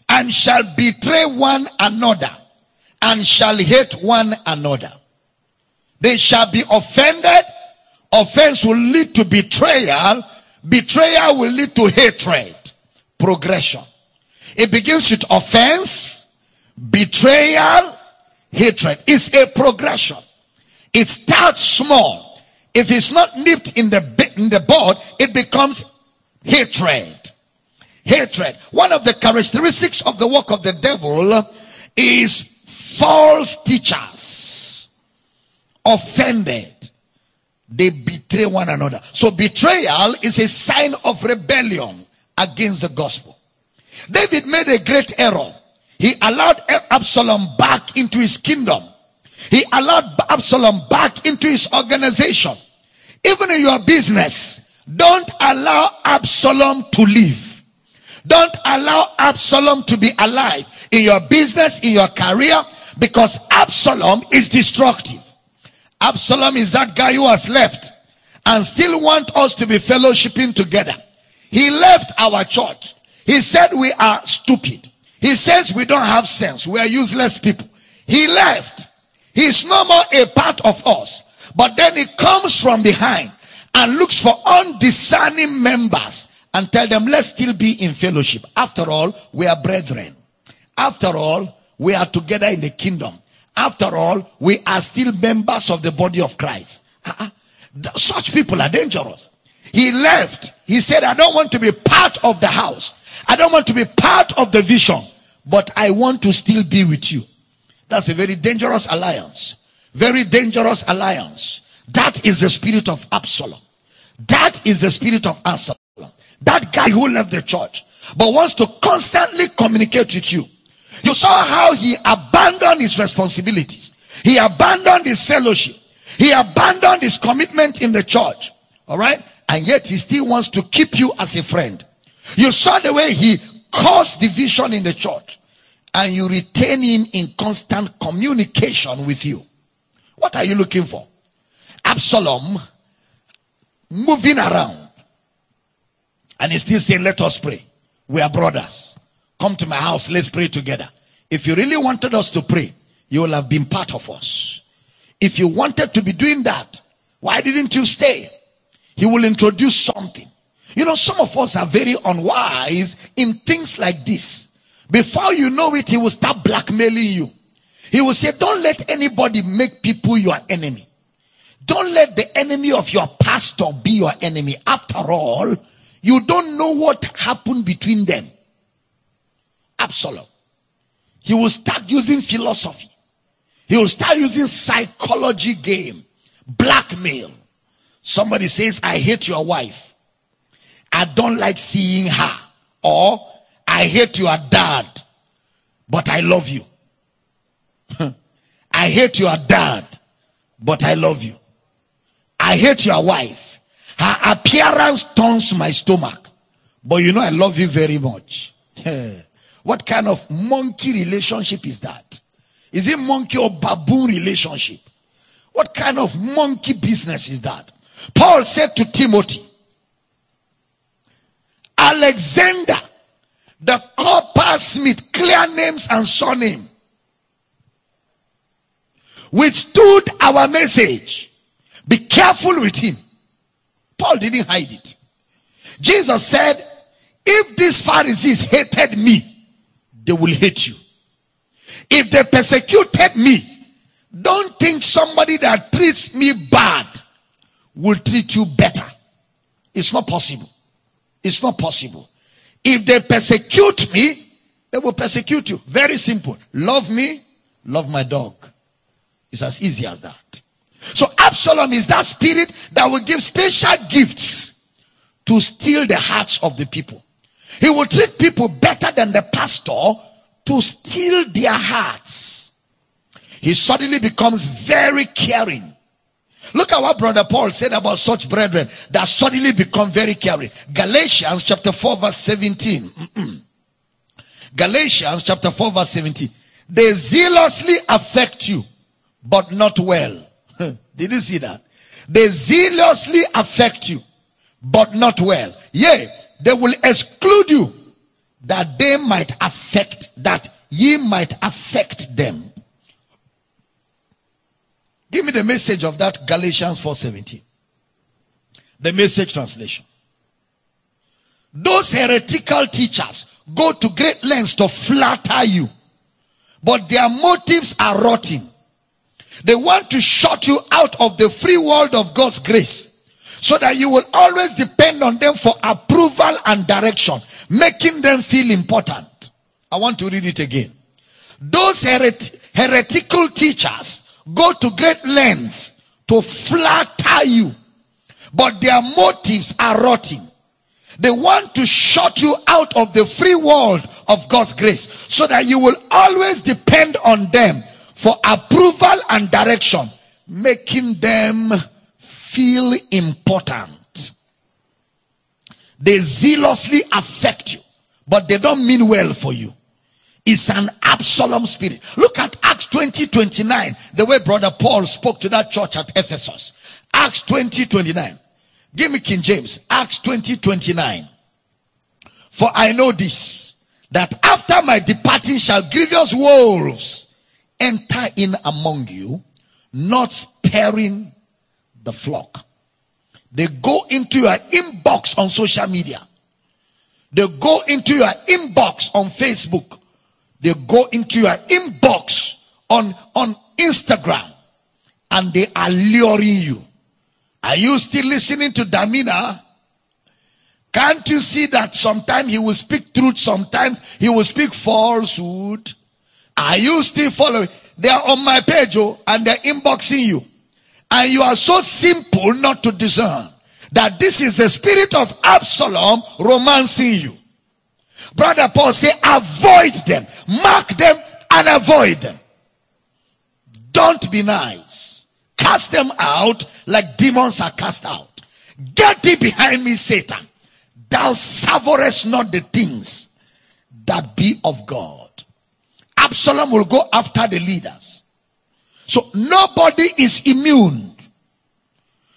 and shall betray one another and shall hate one another. They shall be offended. Offense will lead to betrayal. Betrayal will lead to hatred. Progression. It begins with offense, betrayal, hatred. It's a progression. It starts small. If it's not nipped in the, in the bud, it becomes hatred. Hatred. One of the characteristics of the work of the devil is false teachers. Offended. They betray one another. So betrayal is a sign of rebellion against the gospel. David made a great error. He allowed Absalom back into his kingdom. He allowed Absalom back into his organization. Even in your business, don't allow Absalom to live. Don't allow Absalom to be alive in your business, in your career, because Absalom is destructive. Absalom is that guy who has left and still want us to be fellowshipping together. He left our church. He said we are stupid. He says we don't have sense. We are useless people. He left. He's no more a part of us. But then he comes from behind and looks for undiscerning members and tell them, let's still be in fellowship. After all, we are brethren. After all, we are together in the kingdom. After all, we are still members of the body of Christ. Uh-uh. Such people are dangerous. He left. He said, I don't want to be part of the house. I don't want to be part of the vision, but I want to still be with you. That's a very dangerous alliance. Very dangerous alliance. That is the spirit of Absalom. That is the spirit of Absalom. That guy who left the church, but wants to constantly communicate with you. You saw how he abandoned his responsibilities. He abandoned his fellowship. He abandoned his commitment in the church. All right. and yet he still wants to keep you as a friend. You saw the way he caused division in the church and you retain him in constant communication with you. What are you looking for? Absalom moving around and he's still saying, Let us pray. We are brothers. Come to my house. Let's pray together. If you really wanted us to pray, you will have been part of us. If you wanted to be doing that, why didn't you stay? He will introduce something. You know, some of us are very unwise in things like this. Before you know it, he will start blackmailing you. He will say, don't let anybody make people your enemy. Don't let the enemy of your pastor be your enemy. After all, you don't know what happened between them. Absalom. He will start using philosophy. He will start using psychology game, blackmail. Somebody says, I hate your wife. I don't like seeing her. Or I hate your dad, but I love you. I hate your dad, but I love you. I hate your wife. Her appearance turns my stomach. But you know, I love you very much. what kind of monkey relationship is that? Is it monkey or baboon relationship? What kind of monkey business is that? Paul said to Timothy, Alexander, the coppersmith, clear names and surname, withstood our message. Be careful with him. Paul didn't hide it. Jesus said, if these Pharisees hated me, they will hate you. If they persecuted me, don't think somebody that treats me bad will treat you better. It's not possible. It's not possible. If they persecute me, they will persecute you. Very simple. Love me, love my dog. It's as easy as that. So Absalom is that spirit that will give special gifts to steal the hearts of the people. He will treat people better than the pastor to steal their hearts. He suddenly becomes very caring. Look at what brother Paul said about such brethren that suddenly become very caring. Galatians chapter 4 verse 17. Mm-mm. Galatians chapter 4 verse 17. They zealously affect you, but not well. Did you see that? They zealously affect you, but not well. Yea, they will exclude you that they might affect, that ye might affect them. Give me the message of that Galatians 4:17. The message translation. Those heretical teachers go to great lengths to flatter you, but their motives are rotting. They want to shut you out of the free world of God's grace so that you will always depend on them for approval and direction, making them feel important. I want to read it again. Those heret- heretical teachers go to great lengths to flatter you, but their motives are rotting. They want to shut you out of the free world of God's grace so that you will always depend on them for approval and direction, making them feel important. They zealously affect you, but they don't mean well for you. It's an Absalom spirit. Look at Acts 20 29, the way brother Paul spoke to that church at Ephesus. Acts 20 29. Give me King James. Acts 20 29. For I know this, that after my departing shall grievous wolves enter in among you, not sparing the flock. They go into your inbox on social media. They go into your inbox on Facebook. They go into your inbox on, on Instagram and they are luring you. Are you still listening to Damina? Can't you see that sometimes he will speak truth, sometimes he will speak falsehood? Are you still following? They are on my page oh, and they're inboxing you. And you are so simple not to discern that this is the spirit of Absalom romancing you. Brother Paul say, avoid them, mark them and avoid them. Don't be nice. Cast them out like demons are cast out. Get thee behind me, Satan. Thou savourest not the things that be of God. Absalom will go after the leaders. So nobody is immune.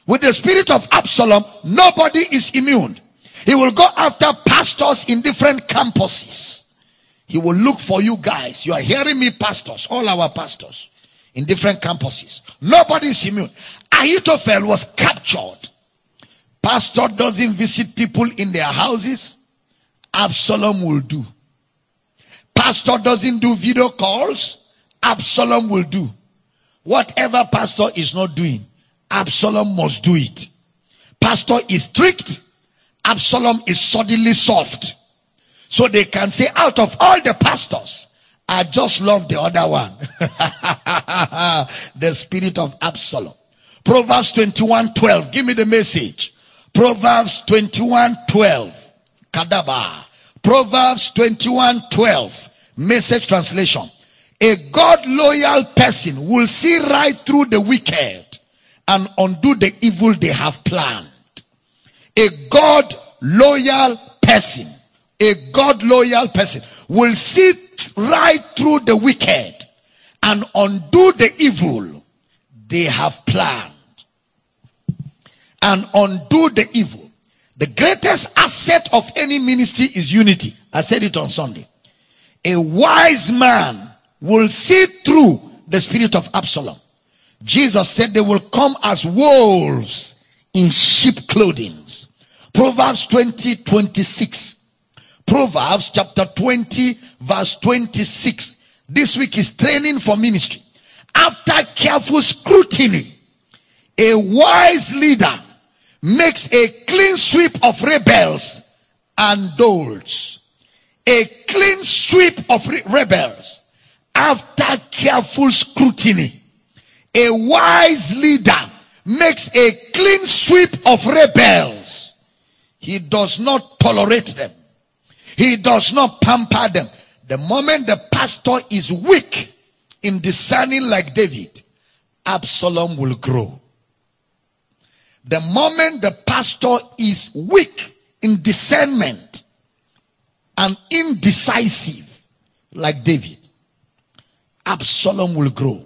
With the spirit of Absalom, nobody is immune. He will go after pastors in different campuses. He will look for you guys. You are hearing me, pastors, all our pastors in different campuses. Nobody is immune. Ahithophel was captured. Pastor doesn't visit people in their houses. Absalom will do. Pastor doesn't do video calls. Absalom will do. Whatever pastor is not doing, Absalom must do it. Pastor is strict. Absalom is suddenly soft. So they can say, out of all the pastors, I just love the other one. the spirit of Absalom. Proverbs 21 12. Give me the message. Proverbs 21 12. Kadaba. Proverbs 21 12. Message translation. A God loyal person will see right through the wicked and undo the evil they have planned. A God loyal person, a God loyal person will see right through the wicked and undo the evil they have planned. And undo the evil. The greatest asset of any ministry is unity. I said it on Sunday. A wise man will see through the spirit of Absalom. Jesus said they will come as wolves in sheep clothing. Proverbs 20, 26. Proverbs chapter 20, verse 26. This week is training for ministry. After careful scrutiny, a wise leader makes a clean sweep of rebels and dolts. A clean sweep of re- rebels after careful scrutiny. A wise leader makes a clean sweep of rebels. He does not tolerate them. He does not pamper them. The moment the pastor is weak in discerning like David, Absalom will grow. The moment the pastor is weak in discernment and indecisive like David, Absalom will grow.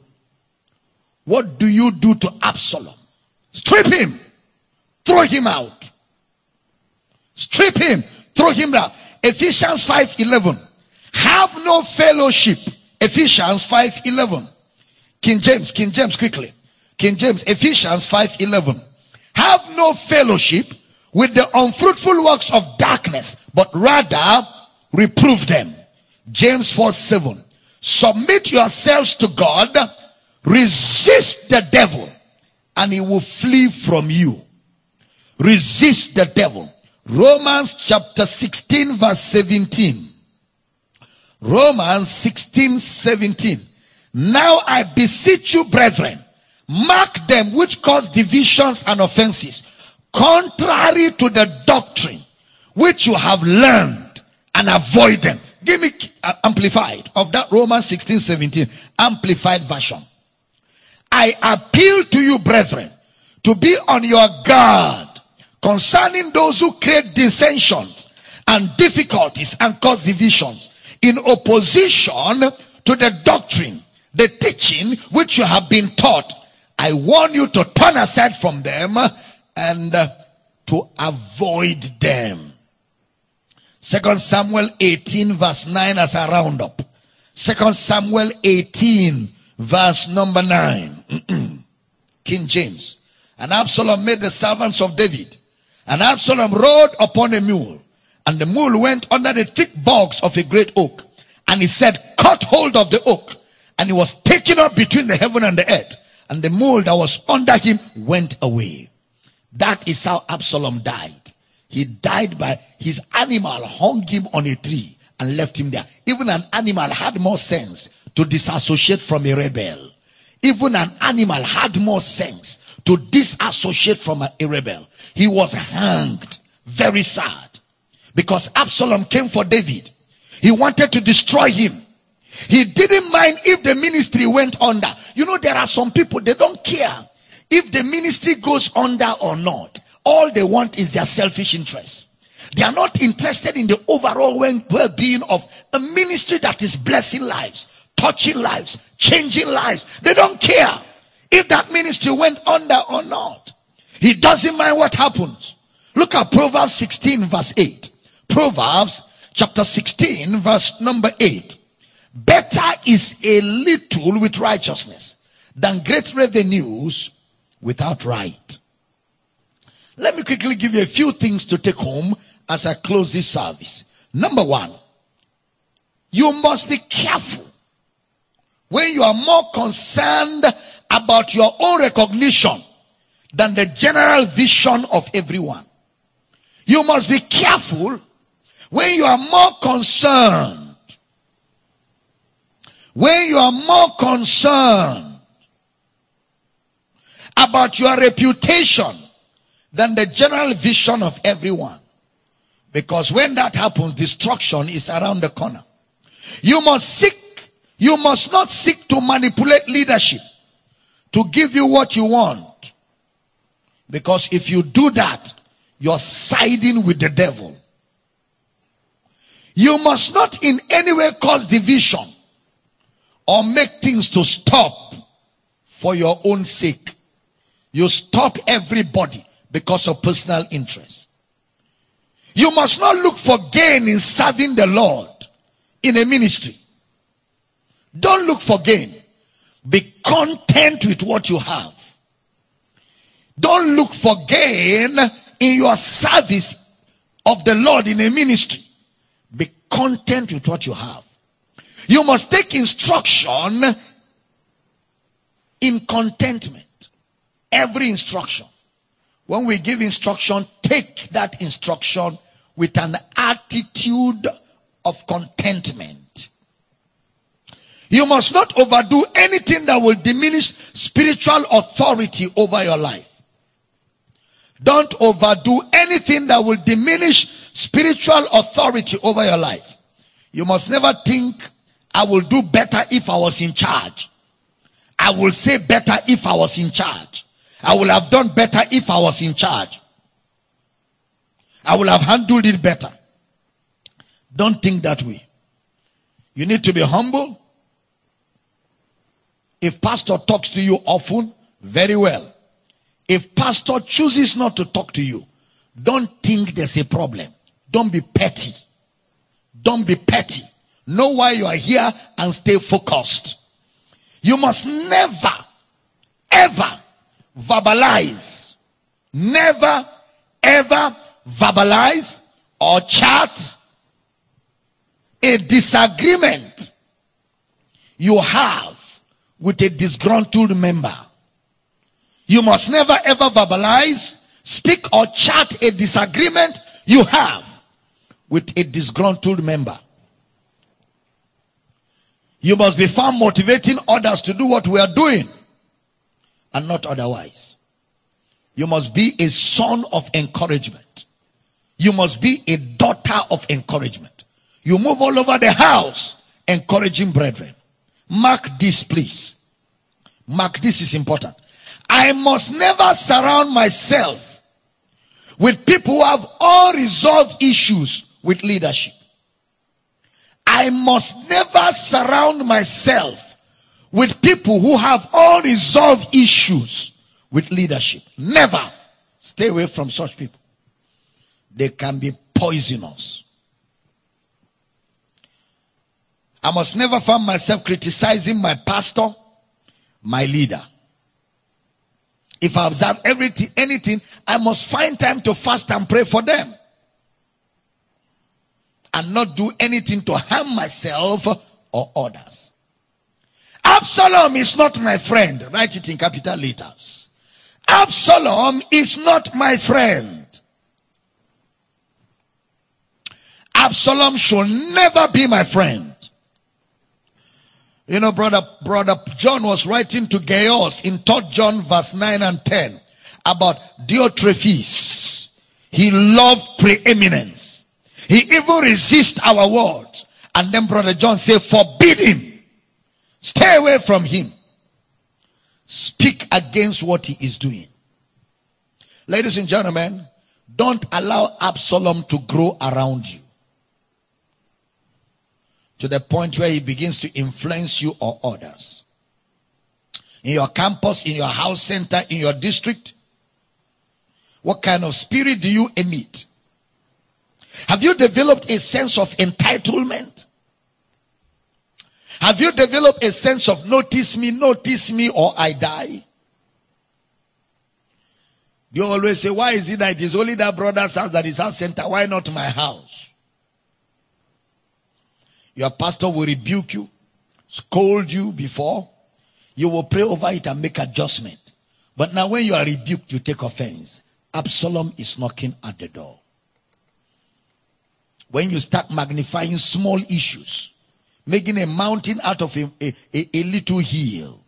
What do you do to Absalom? Strip him. Throw him out. Strip him. Throw him out. Ephesians 5:11. Have no fellowship. Ephesians 5:11. King James, King James quickly. King James, Ephesians 5:11. Have no fellowship with the unfruitful works of darkness, but rather reprove them. James 4 7. Submit yourselves to God, resist the devil, and he will flee from you. Resist the devil. Romans chapter 16, verse 17. Romans 16, 17. Now I beseech you, brethren, mark them which cause divisions and offenses, contrary to the doctrine which you have learned, and avoid them. Give me uh, amplified of that Romans 16, 17, amplified version. I appeal to you, brethren, to be on your guard concerning those who create dissensions and difficulties and cause divisions in opposition to the doctrine, the teaching which you have been taught. I warn you to turn aside from them and uh, to avoid them. Second Samuel 18 verse 9 as a roundup. Second Samuel 18 verse number 9. King James. And Absalom made the servants of David. And Absalom rode upon a mule. And the mule went under the thick bogs of a great oak. And he said, cut hold of the oak. And he was taken up between the heaven and the earth. And the mule that was under him went away. That is how Absalom died. He died by his animal hung him on a tree and left him there. Even an animal had more sense to disassociate from a rebel. Even an animal had more sense to disassociate from a rebel. He was hanged. Very sad. Because Absalom came for David. He wanted to destroy him. He didn't mind if the ministry went under. You know, there are some people, they don't care if the ministry goes under or not. all they want is their selfish interest. They are not interested in the overall well being of a ministry that is blessing lives, touching lives, changing lives. They don't care if that ministry went under or not. He doesn't mind what happens. Look at Proverbs 16 verse 8. Proverbs chapter 16 verse number 8. Better is a little with righteousness than great revenues without right. Let me quickly give you a few things to take home as I close this service. Number one, you must be careful when you are more concerned about your own recognition than the general vision of everyone. You must be careful when you are more concerned, when you are more concerned about your reputation than the general vision of everyone. Because when that happens, destruction is around the corner. You must seek, you must not seek to manipulate leadership to give you what you want. Because if you do that, you're siding with the devil. You must not in any way cause division or make things to stop for your own sake. You stop everybody because of personal interest. You must not look for gain in serving the Lord in a ministry. Don't look for gain. Be content with what you have. Don't look for gain in your service of the Lord in a ministry. Be content with what you have. You must take instruction in contentment. Every instruction. When we give instruction, take that instruction with an attitude of contentment. You must not overdo anything that will diminish spiritual authority over your life. Don't overdo anything that will diminish spiritual authority over your life. You must never think, I will do better if I was in charge. I will say better if I was in charge. I will have done better if I was in charge. I will have handled it better. Don't think that way. You need to be humble. If pastor talks to you often, very well. If pastor chooses not to talk to you, don't think there's a problem. Don't be petty. Don't be petty. Know why you are here and stay focused. You must never, ever verbalize. Never, ever verbalize or chat a disagreement you have with a disgruntled member. You must never ever verbalize, speak or chat a disagreement you have with a disgruntled member. You must be found motivating others to do what we are doing and not otherwise. You must be a son of encouragement. You must be a daughter of encouragement. You move all over the house encouraging brethren. Mark this, please. Mark this is important. I must never surround myself with people who have unresolved issues with leadership. I must never surround myself with people who have unresolved issues with leadership. Never stay away from such people. They can be poisonous. I must never find myself criticizing my pastor, my leader. If I observe everything, anything, I must find time to fast and pray for them. And not do anything to harm myself or others. Absalom is not my friend. Write it in capital letters. Absalom is not my friend. Absalom should never be my friend. You know, brother, brother John was writing to Gaius in 3 John verse 9 and 10 about Diotrephes. He loved preeminence. He even resist our words. And then brother John said, forbid him. Stay away from him. Speak against what he is doing. Ladies and gentlemen, don't allow Absalom to grow around you to the point where he begins to influence you or others. In your campus, in your house center, in your district, what kind of spirit do you emit? Have you developed a sense of entitlement? Have you developed a sense of notice me, notice me, or I die? You always say, why is it that it is only that brother's house that is house center? Why not my house? Your pastor will rebuke you, scold you before. You will pray over it and make adjustment. But now when you are rebuked, you take offense. Absalom is knocking at the door. When you start magnifying small issues, making a mountain out of a, a, a, little hill,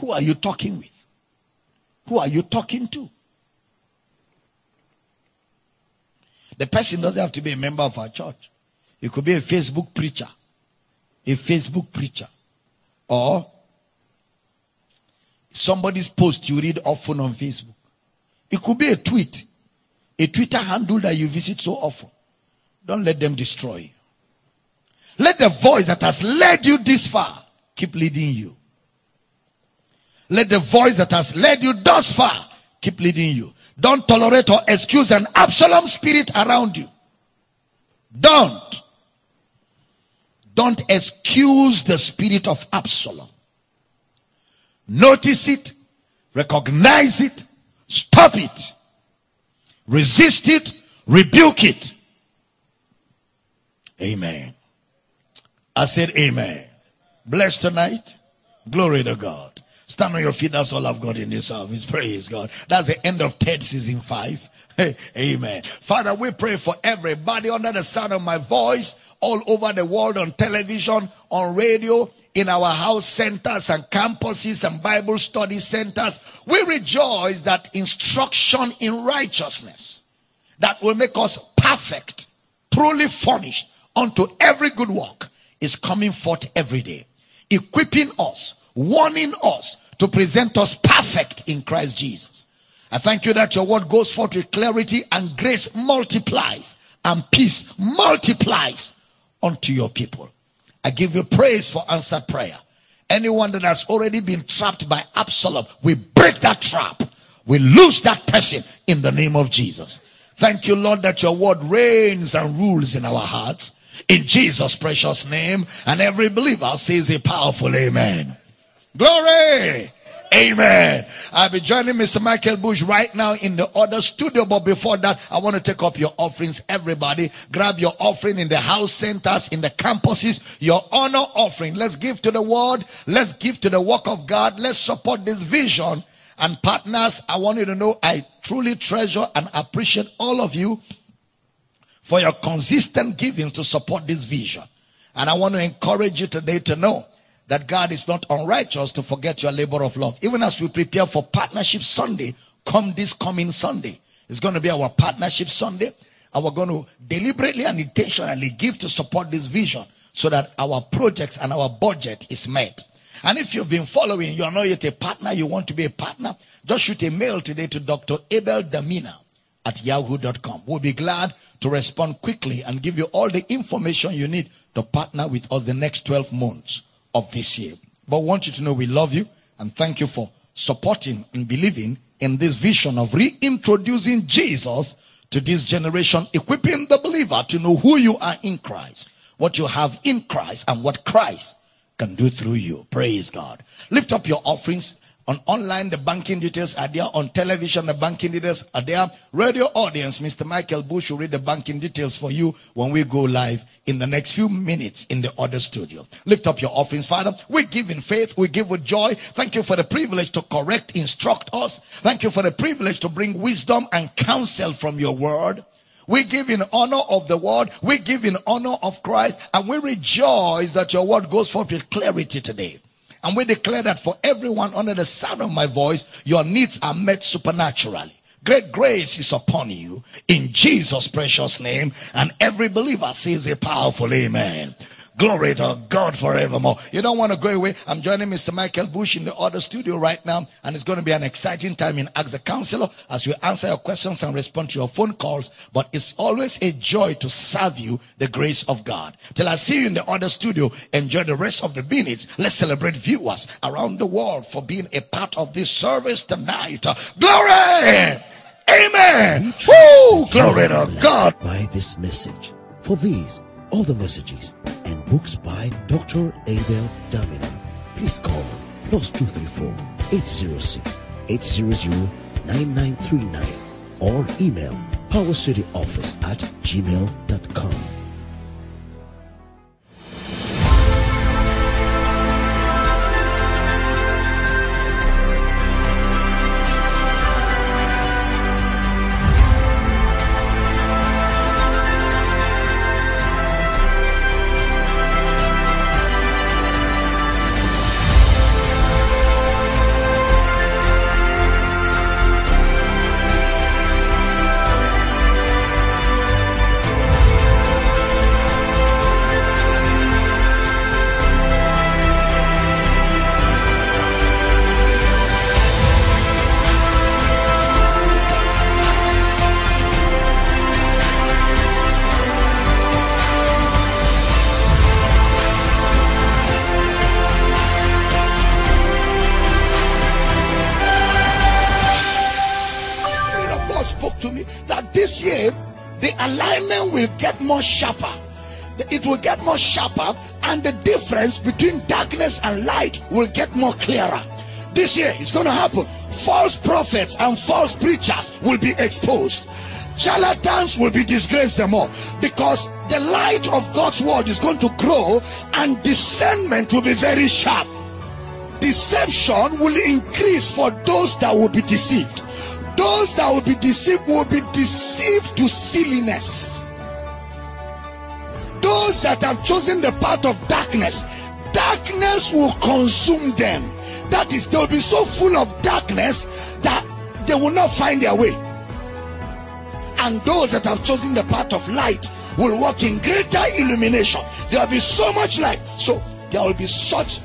who are you talking with? Who are you talking to? The person doesn't have to be a member of our church. It could be a Facebook preacher, a Facebook preacher, or somebody's post you read often on Facebook. It could be a tweet, a Twitter handle that you visit so often. Don't let them destroy you. Let the voice that has led you this far keep leading you. Let the voice that has led you thus far keep leading you. Don't tolerate or excuse an Absalom spirit around you. Don't. Don't excuse the spirit of Absalom. Notice it, recognize it, stop it, resist it, rebuke it. Amen. I said amen. Bless tonight. Glory to God. Stand on your feet. That's all I've got in this service. Praise God. That's the end of TED season five. Amen. Father, we pray for everybody under the sound of my voice, all over the world, on television, on radio, in our house centers and campuses and Bible study centers. We rejoice that instruction in righteousness that will make us perfect, truly furnished unto every good work is coming forth every day, equipping us, warning us, to present us perfect in Christ Jesus. I thank you that your word goes forth with clarity and grace multiplies and peace multiplies unto your people. I give you praise for answered prayer. Anyone that has already been trapped by Absalom, we break that trap. We lose that person in the name of Jesus. Thank you, Lord, that your word reigns and rules in our hearts. In Jesus' precious name. And every believer says a powerful amen. Glory. Amen. I'll be joining Mr. Michael Bush right now in the other studio. But before that, I want to take up your offerings. Everybody, grab your offering in the house centers, in the campuses, your honor offering. Let's give to the word. Let's give to the work of God. Let's support this vision. And partners, I want you to know I truly treasure and appreciate all of you for your consistent giving to support this vision. And I want to encourage you today to know that God is not unrighteous to forget your labor of love. Even as we prepare for Partnership Sunday, come this coming Sunday. It's going to be our Partnership Sunday. And we're going to deliberately and intentionally give to support this vision so that our projects and our budget is met. And if you've been following, you're not yet a partner, you want to be a partner, just shoot a mail today to Dr. Abel Damina at yahoo.com. We'll be glad to respond quickly and give you all the information you need to partner with us the next 12 months of this year. But I want you to know we love you and thank you for supporting and believing in this vision of reintroducing Jesus to this generation, equipping the believer to know who you are in Christ, what you have in Christ, and what Christ can do through you. Praise God. Lift up your offerings on online, the banking details are there. On television, the banking details are there. Radio audience, Mr. Michael Bush will read the banking details for you when we go live in the next few minutes in the other studio. Lift up your offerings, Father. We give in faith. We give with joy. Thank you for the privilege to correct, instruct us. Thank you for the privilege to bring wisdom and counsel from your word. We give in honor of the word. We give in honor of Christ. And we rejoice that your word goes forth with clarity today. And we declare that for everyone under the sound of my voice, your needs are met supernaturally. Great grace is upon you in Jesus' precious name. And every believer says a powerful amen. Glory to God forevermore. You don't want to go away. I'm joining Mr. Michael Bush in the other studio right now, and it's going to be an exciting time in Ask the Counselor as we answer your questions and respond to your phone calls. But it's always a joy to serve you the grace of God. Till I see you in the other studio, enjoy the rest of the minutes. Let's celebrate viewers around the world for being a part of this service tonight. Glory! Amen! Woo! Glory to God! By this message. For these, all the messages and books by Dr. Abel Damina, please call plus 234 806 800 9939 or email powercityoffice at gmail.com. more sharper. It will get more sharper, and the difference between darkness and light will get more clearer. This year it's going to happen. False prophets and false preachers will be exposed. Charlatans will be disgraced the more because the light of God's word is going to grow and discernment will be very sharp deception will increase for those that will be deceived. Those that will be deceived will be deceived to silliness. Those that have chosen the path of darkness, darkness will consume them. That is, they will be so full of darkness that they will not find their way. And those that have chosen the path of light will walk in greater illumination. There will be so much light. So there will be such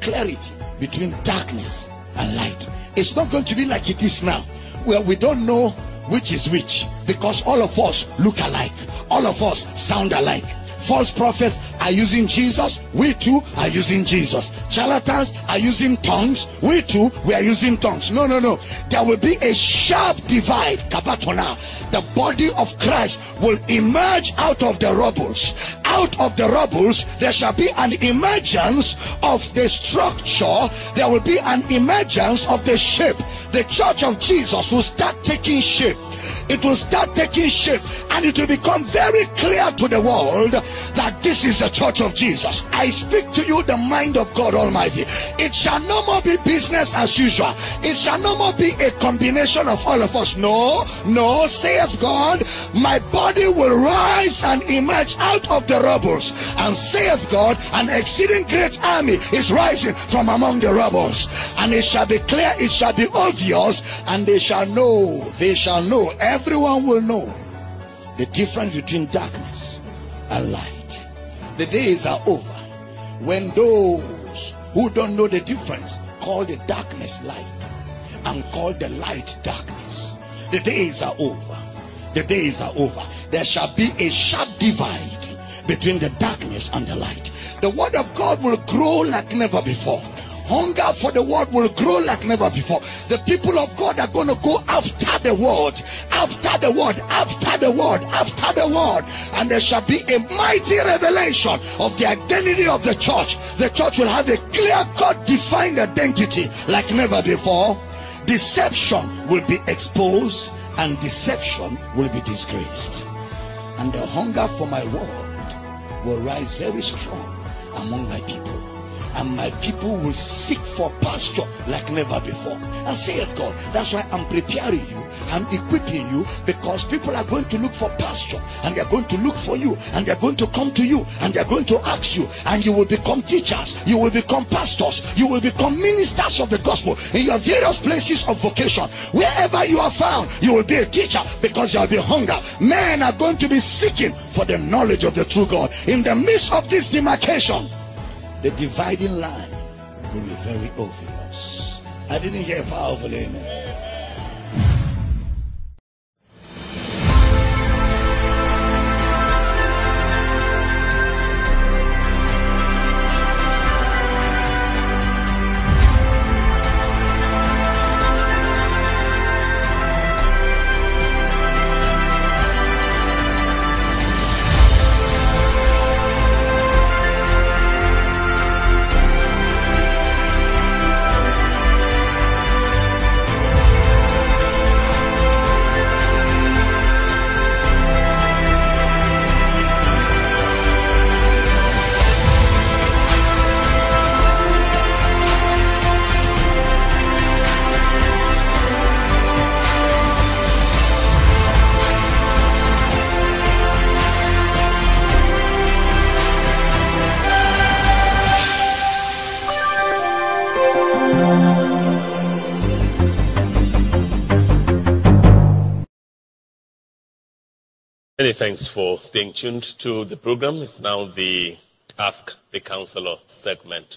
clarity between darkness and light. It's not going to be like it is now, where we don't know which is which because all of us look alike, all of us sound alike. False prophets are using Jesus, we too are using Jesus. Charlatans are using tongues, we too we are using tongues. No, no, no. There will be a sharp divide. Kabatona. The body of Christ will emerge out of the rubbles. Out of the rubbles, there shall be an emergence of the structure. There will be an emergence of the shape. The church of Jesus will start taking shape it will start taking shape and it will become very clear to the world that this is the church of Jesus. I speak to you the mind of God Almighty. It shall no more be business as usual. It shall no more be a combination of all of us. No, no, saith God, my body will rise and emerge out of the rubbles. And saith God, an exceeding great army is rising from among the rubbles. And it shall be clear, it shall be obvious, and they shall know, they shall know, everyone will know the difference between darkness and light. The days are over when those who don't know the difference call the darkness light and call the light darkness. The days are over. The days are over. There shall be a sharp divide between the darkness and the light. The word of God will grow like never before. Hunger for the word will grow like never before. The people of God are going to go after the word, after the word, after the word, after the word. And there shall be a mighty revelation of the identity of the church. The church will have a clear cut, defined identity like never before. Deception will be exposed and deception will be disgraced. And the hunger for my word will rise very strong among my people and my people will seek for pasture like never before. And saith God, that's why I'm preparing you, I'm equipping you because people are going to look for pasture and they're going to look for you and they're going to come to you and they're going to ask you and you will become teachers, you will become pastors, you will become ministers of the gospel in your various places of vocation. Wherever you are found, you will be a teacher because there will be hunger. Men are going to be seeking for the knowledge of the true God. In the midst of this demarcation, the dividing line will be very obvious. I didn't hear powerful amen. Many thanks for staying tuned to the program. It's now the Ask the Counselor segment.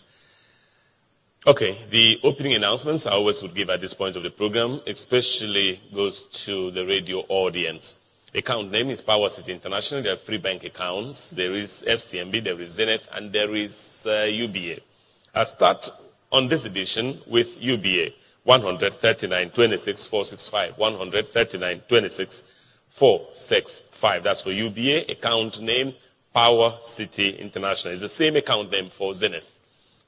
Okay, the opening announcements I always would give at this point of the program, especially goes to the radio audience. Account name is Power City International. There are three bank accounts. There is FCMB, there is Zenith, and there is uh, UBA. I start on this edition with UBA, 139 26 465, 139 26 465. That's for UBA. Account name Power City International. It's the same account name for Zenith.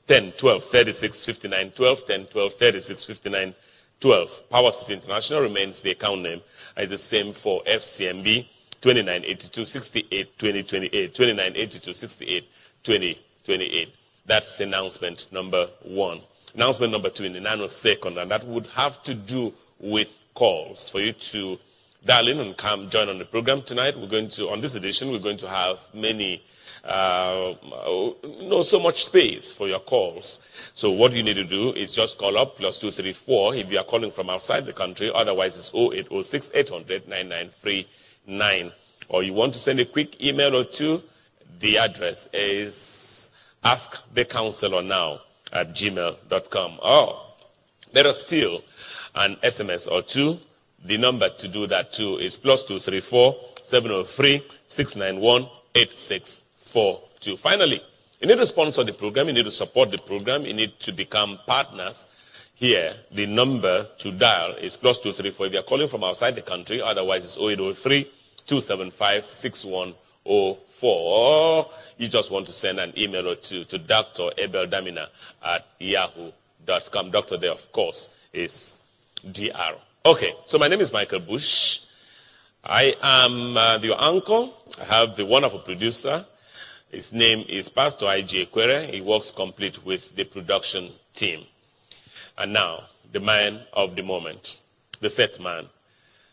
10, 12, 36, 59, 12, 10, 12, 36, 59, 12. Power City International remains the account name. It's the same for FCMB. 2982 68 2028. 2982 68 2028. That's announcement number one. Announcement number two in the nanosecond, and that would have to do with calls for you to dial in and come join on the program tonight. We're going to, on this edition, we're going to have many, uh, no so much space for your calls. So what you need to do is just call up plus two three four if you are calling from outside the country. Otherwise, it's 0806 800 9939. Or you want to send a quick email or two. The address is askthecounselor at gmail.com. Oh, there are still an SMS or two the number to do that too is plus two three four seven zero oh three six nine one eight six four two. Finally, you need to sponsor the program. You need to support the program. You need to become partners. Here, the number to dial is plus two three four. If you're calling from outside the country, otherwise it's 0803 275 6104. Or you just want to send an email or two to Dr. Abel Damina at yahoo.com. Doctor there, of course, is DR. Okay, so my name is Michael Bush. I am uh, your uncle. I have the wonderful producer. His name is Pastor I.J. Quere. He works complete with the production team. And now, the man of the moment, the set man,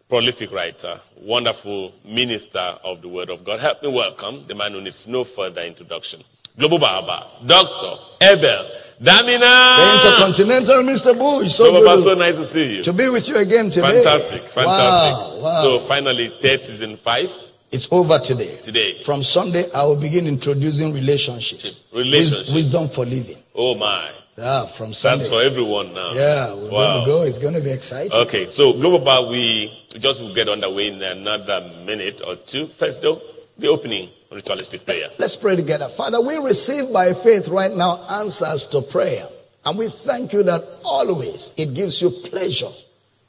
prolific writer, wonderful minister of the Word of God. Help me welcome the man who needs no further introduction. Global Baba, Dr. Abel Damina. The Intercontinental Mr. Bush. So, good so nice to see you. To be with you again today. Fantastic, fantastic. Wow, wow. So finally, TED season five. It's over today. Today. From Sunday, I will begin introducing relationships. Relationships. Wisdom for living. Oh my. Yeah, from Sunday. That's for everyone now. Yeah, we're wow. going to go. It's going to be exciting. Okay, so Global Bar, we just will get underway in another minute or two. First, though, the opening ritualistic prayer. Let's pray together. Father, we receive by faith right now answers to prayer. And we thank you that always it gives you pleasure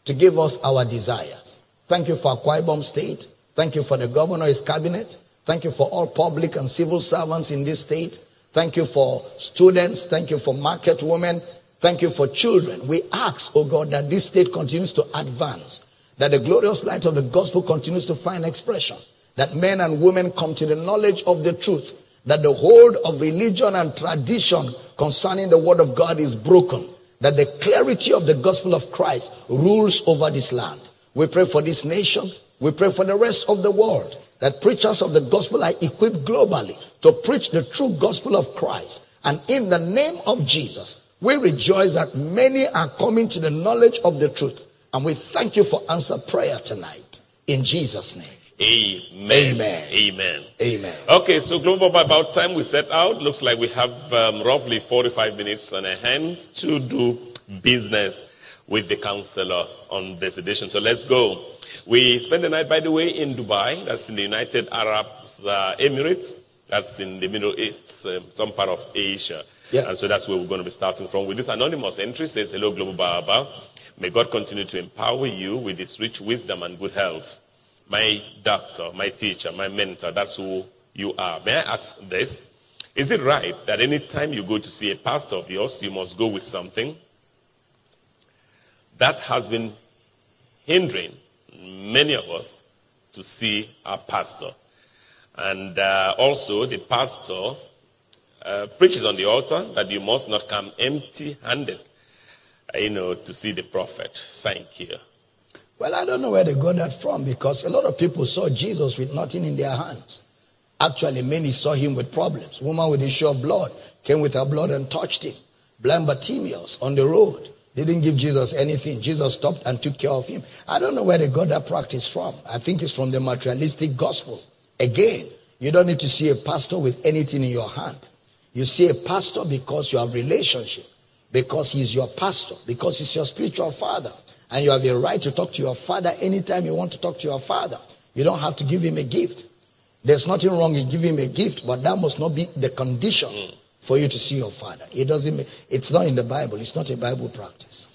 to give us our desires. Thank you for Akwa State. Thank you for the governor, his cabinet. Thank you for all public and civil servants in this state. Thank you for students. Thank you for market women. Thank you for children. We ask, oh God, that this state continues to advance, that the glorious light of the gospel continues to find expression, that men and women come to the knowledge of the truth, that the hold of religion and tradition concerning the word of God is broken, that the clarity of the gospel of Christ rules over this land. We pray for this nation. We pray for the rest of the world that preachers of the gospel are equipped globally to preach the true gospel of Christ. And in the name of Jesus, we rejoice that many are coming to the knowledge of the truth. And we thank you for answered prayer tonight. In Jesus' name. Amen. Amen. Amen. Amen. Okay, so Global, by about time we set out, looks like we have um, roughly 45 minutes on our hands to do business with the counselor on this edition. So let's go. We spent the night, by the way, in Dubai. That's in the United Arab uh, Emirates. That's in the Middle East, um, some part of Asia. Yeah. And so that's where we're going to be starting from. With this anonymous entry says, Hello, Global Baba. May God continue to empower you with his rich wisdom and good health. My doctor, my teacher, my mentor, that's who you are. May I ask this? Is it right that anytime you go to see a pastor of yours, you must go with something? That has been hindering many of us to see our pastor. And uh, also, the pastor uh, preaches on the altar that you must not come empty handed, you know, to see the prophet. Thank you. Well, I don't know where they got that from because a lot of people saw Jesus with nothing in their hands. Actually, many saw him with problems. Woman with issue of blood came with her blood and touched him. Blind Bartimaeus on the road didn't give Jesus anything. Jesus stopped and took care of him. I don't know where they got that practice from. I think it's from the materialistic gospel. Again, you don't need to see a pastor with anything in your hand. You see a pastor because you have relationship, because he's your pastor, because he's your spiritual father. And you have a right to talk to your father anytime you want to talk to your father. You don't have to give him a gift. There's nothing wrong in giving him a gift, but that must not be the condition hmm. for you to see your father. It doesn't mean, it's not in the Bible. It's not a Bible practice.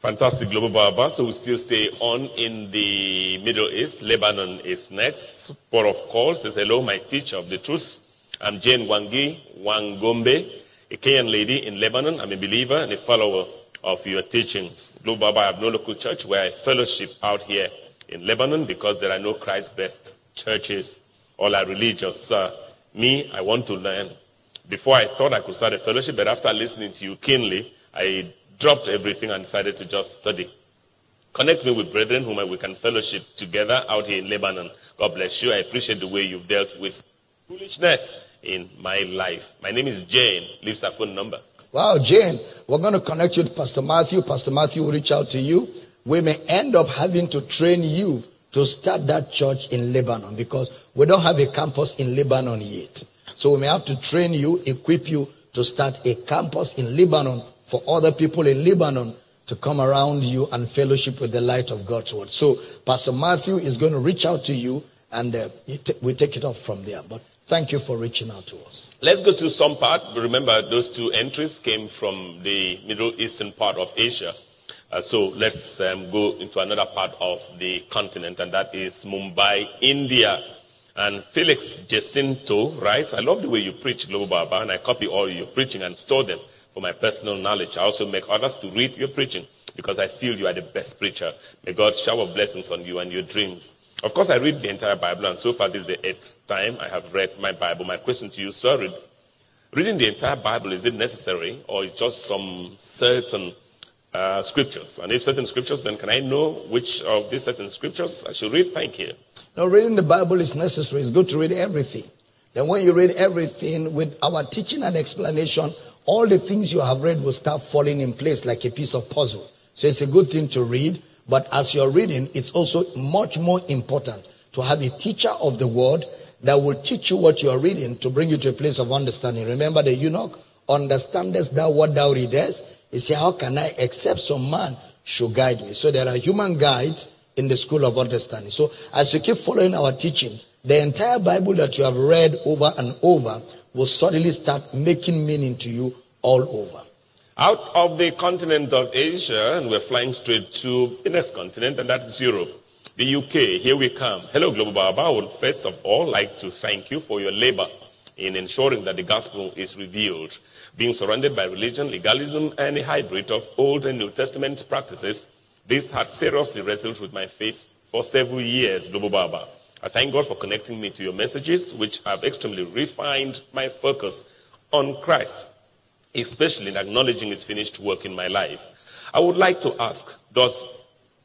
Fantastic, Global Baba. So we still stay on in the Middle East. Lebanon is next. Port of call says, hello, my teacher of the truth. I'm Jane Wangi Wangombe, a Kenyan lady in Lebanon. I'm a believer and a follower of your teachings. Global Baba, I have no local church where I fellowship out here in Lebanon because there are no Christ-based churches. All are religious. Uh, me, I want to learn. Before I thought I could start a fellowship, but after listening to you keenly, I dropped everything and decided to just study. Connect me with brethren whom we can fellowship together out here in Lebanon. God bless you. I appreciate the way you've dealt with foolishness in my life. My name is Jane. Leaves her phone number. Wow, Jane, we're going to connect you to Pastor Matthew. Pastor Matthew will reach out to you. We may end up having to train you to start that church in Lebanon because we don't have a campus in Lebanon yet. So we may have to train you, equip you to start a campus in Lebanon for other people in Lebanon to come around you and fellowship with the light of God's word. So Pastor Matthew is going to reach out to you and uh, we take it off from there. But thank you for reaching out to us. Let's go to some part. Remember, those two entries came from the Middle Eastern part of Asia. Uh, so let's um, go into another part of the continent, and that is Mumbai, India. And Felix Jacinto writes, I love the way you preach, Global Baba, and I copy all your preaching and store them for my personal knowledge. I also make others to read your preaching because I feel you are the best preacher. May God shower blessings on you and your dreams. Of course, I read the entire Bible, and so far this is the eighth time I have read my Bible. My question to you, sir, read, reading the entire Bible, is it necessary, or is just some certain uh, scriptures? And if certain scriptures, then can I know which of these certain scriptures I should read? Thank you. No, reading the Bible is necessary. It's good to read everything. Then when you read everything with our teaching and explanation, all the things you have read will start falling in place like a piece of puzzle. So it's a good thing to read. But as you're reading, it's also much more important to have a teacher of the word that will teach you what you are reading to bring you to a place of understanding. Remember the eunuch, understandest thou what thou readest? He said, how can I accept some man should guide me? So there are human guides in the school of understanding. So as you keep following our teaching, the entire Bible that you have read over and over will suddenly start making meaning to you all over. Out of the continent of Asia, and we're flying straight to the next continent, and that is Europe. The UK, here we come. Hello, Global Baba. I would first of all like to thank you for your labor in ensuring that the gospel is revealed. Being surrounded by religion, legalism, and a hybrid of Old and New Testament practices, this has seriously wrestled with my faith for several years, Global Baba. I thank God for connecting me to your messages, which have extremely refined my focus on Christ. Especially in acknowledging his finished work in my life. I would like to ask, does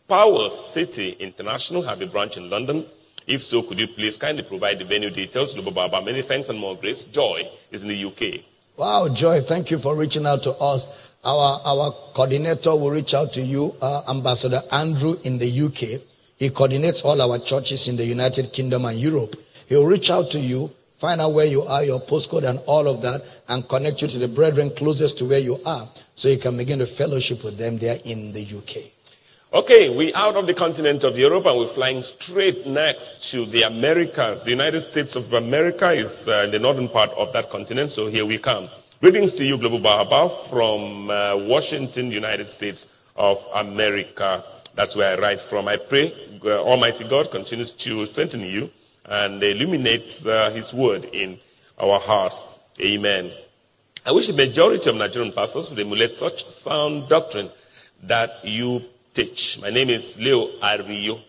Power City International have a branch in London? If so, could you please kindly provide the venue details? Lubo Baba, many thanks and more grace. Joy is in the UK. Wow, Joy, thank you for reaching out to us. Our, our coordinator will reach out to you, uh, Ambassador Andrew in the UK. He coordinates all our churches in the United Kingdom and Europe. He'll reach out to you, find out where you are, your postcode and all of that, and connect you to the brethren closest to where you are so you can begin to fellowship with them there in the UK. Okay, we're out of the continent of Europe and we're flying straight next to the Americas. The United States of America is uh, in the northern part of that continent, so here we come. Greetings to you, Global Baba, from uh, Washington, United States of America. That's where I write from. I pray uh, Almighty God continues to strengthen you and illuminate uh, His word in our hearts. Amen. I wish the majority of Nigerian pastors would emulate such sound doctrine that you teach. My name is Leo Ario.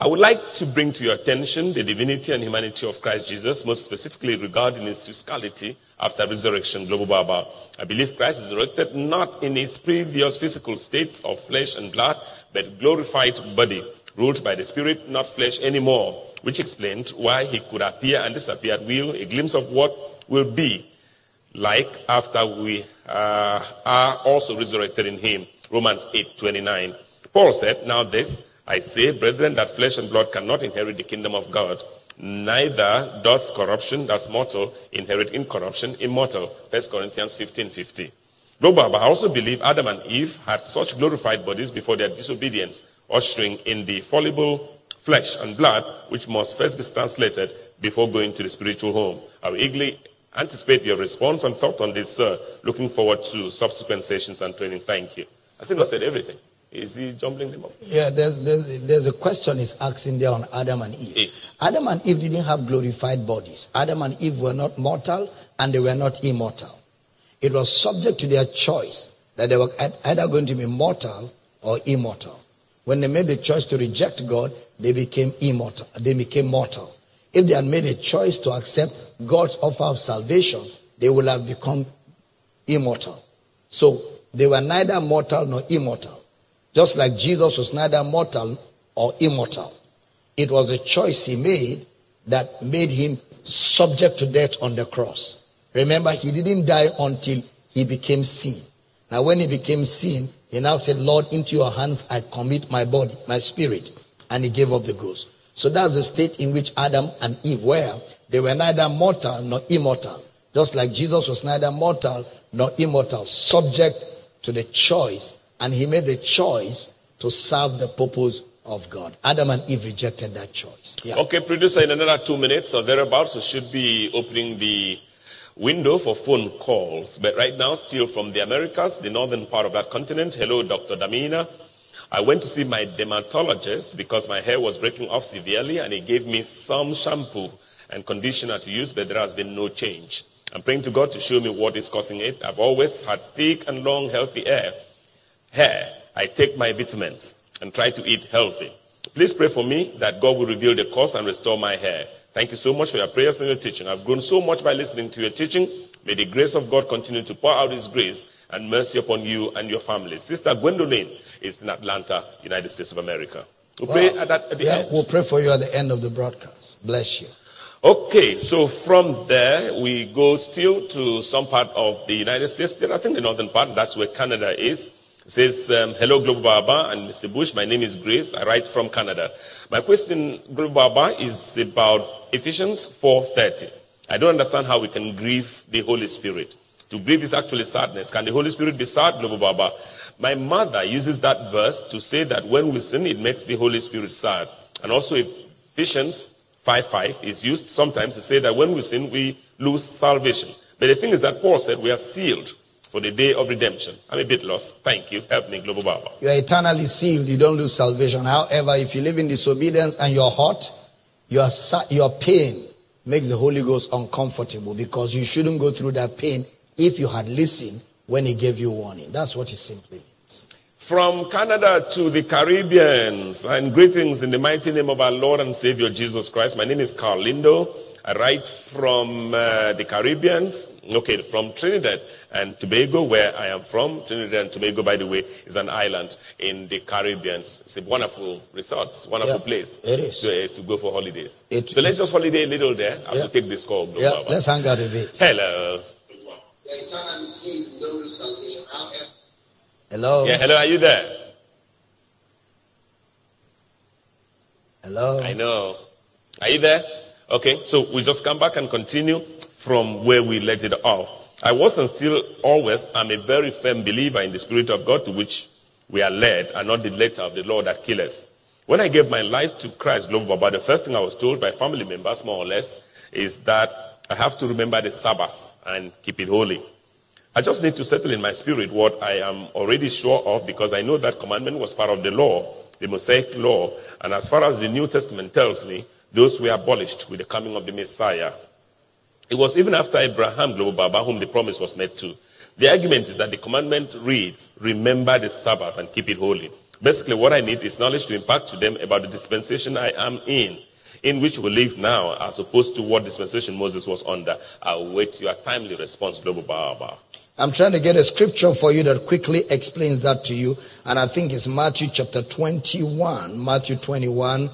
I would like to bring to your attention the divinity and humanity of Christ Jesus, most specifically regarding his physicality after resurrection, Global Baba. I believe Christ is resurrected not in his previous physical state of flesh and blood, but glorified body, ruled by the Spirit, not flesh anymore, which explains why he could appear and disappear at will, a glimpse of what will be like after we uh, are also resurrected in him. Romans 8:29. Paul said, "Now this I say, brethren, that flesh and blood cannot inherit the kingdom of God, neither doth corruption, that's mortal, inherit incorruption, immortal." 1 Corinthians 15:50. Global, I also believe Adam and Eve had such glorified bodies before their disobedience, ushering in the fallible flesh and blood, which must first be translated before going to the spiritual home. I will eagerly anticipate your response and thought on this, sir. Looking forward to subsequent sessions and training. Thank you. I think I said everything. Is he jumbling them up? Yeah, there's, there's, there's a question he's asking there on Adam and Eve. Eve. Adam and Eve didn't have glorified bodies. Adam and Eve were not mortal and they were not immortal. It was subject to their choice that they were either going to be mortal or immortal. When they made the choice to reject God, they became immortal. They became mortal. If they had made a choice to accept God's offer of salvation, they would have become immortal. So they were neither mortal nor immortal. Just like Jesus was neither mortal or immortal. It was a choice he made that made him subject to death on the cross. Remember, he didn't die until he became sin. Now, when he became sin, he now said, Lord, into your hands I commit my body, my spirit. And he gave up the ghost. So that's the state in which Adam and Eve were. They were neither mortal nor immortal. Just like Jesus was neither mortal nor immortal, subject to the choice, and he made the choice to serve the purpose of God. Adam and Eve rejected that choice. Yeah. Okay, producer, in another two minutes or thereabouts, we should be opening the window for phone calls. But right now, still from the Americas, the northern part of that continent. Hello, Dr. Damina. I went to see my dermatologist because my hair was breaking off severely, and he gave me some shampoo and conditioner to use, but there has been no change. I'm praying to God to show me what is causing it. I've always had thick and long, healthy hair. Hair. I take my vitamins and try to eat healthy. Please pray for me that God will reveal the cause and restore my hair. Thank you so much for your prayers and your teaching. I've grown so much by listening to your teaching. May the grace of God continue to pour out His grace and mercy upon you and your family. Sister Gwendolyn is in Atlanta, United States of America. We'll pray at, that, at the yeah, end. we'll pray for you at the end of the broadcast. Bless you. Okay, so from there we go still to some part of the United States. I think the northern part, that's where Canada is. It says, um, hello Global Baba and Mr. Bush, my name is Grace. I write from Canada. My question, Global Baba, is about Ephesians 4.30. I don't understand how we can grieve the Holy Spirit. To grieve is actually sadness. Can the Holy Spirit be sad, Global Baba? My mother uses that verse to say that when we sin, it makes the Holy Spirit sad. And also Ephesians 5 5 is used sometimes to say that when we sin, we lose salvation. But the thing is that Paul said we are sealed for the day of redemption. I'm a bit lost. Thank you. Help me, Global Baba. You are eternally sealed. You don't lose salvation. However, if you live in disobedience and you're hot, your, your pain makes the Holy Ghost uncomfortable because you shouldn't go through that pain if you had listened when he gave you warning. That's what it simply means. From Canada to the Caribbeans, and greetings in the mighty name of our Lord and Savior Jesus Christ. My name is Carl Lindo. I write from uh, the Caribbeans, okay, from Trinidad and Tobago, where I am from. Trinidad and Tobago, by the way, is an island in the Caribbean. It's a wonderful resort, wonderful Yeah, place it is. To, uh, to go for holidays. It- so let's just holiday a little there. I have Yeah. to take this call. Yeah, let's hang out a bit. Hello. Yeah, eternal receive, you don't lose salvation. However, Hello. Yeah, hello, are you there? Hello. I know. Are you there? Okay, so we just come back and continue from where we let it off. I was and still always am a very firm believer in the Spirit of God to which we are led and not the letter of the law that killeth. When I gave my life to Christ, Global Baba, the first thing I was told by family members, more or less, is that I have to remember the Sabbath and keep it holy. I just need to settle in my spirit what I am already sure of because I know that commandment was part of the law, the Mosaic law. And as far as the New Testament tells me, those were abolished with the coming of the Messiah. It was even after Abraham, Global Baba, whom the promise was made to. The argument is that the commandment reads, remember the Sabbath and keep it holy. Basically, what I need is knowledge to impart to them about the dispensation I am in, in which we live now, as opposed to what dispensation Moses was under. I'll wait your timely response, Global Baba. I'm trying to get a scripture for you that quickly explains that to you. And I think it's Matthew chapter 21. Matthew 21. Um,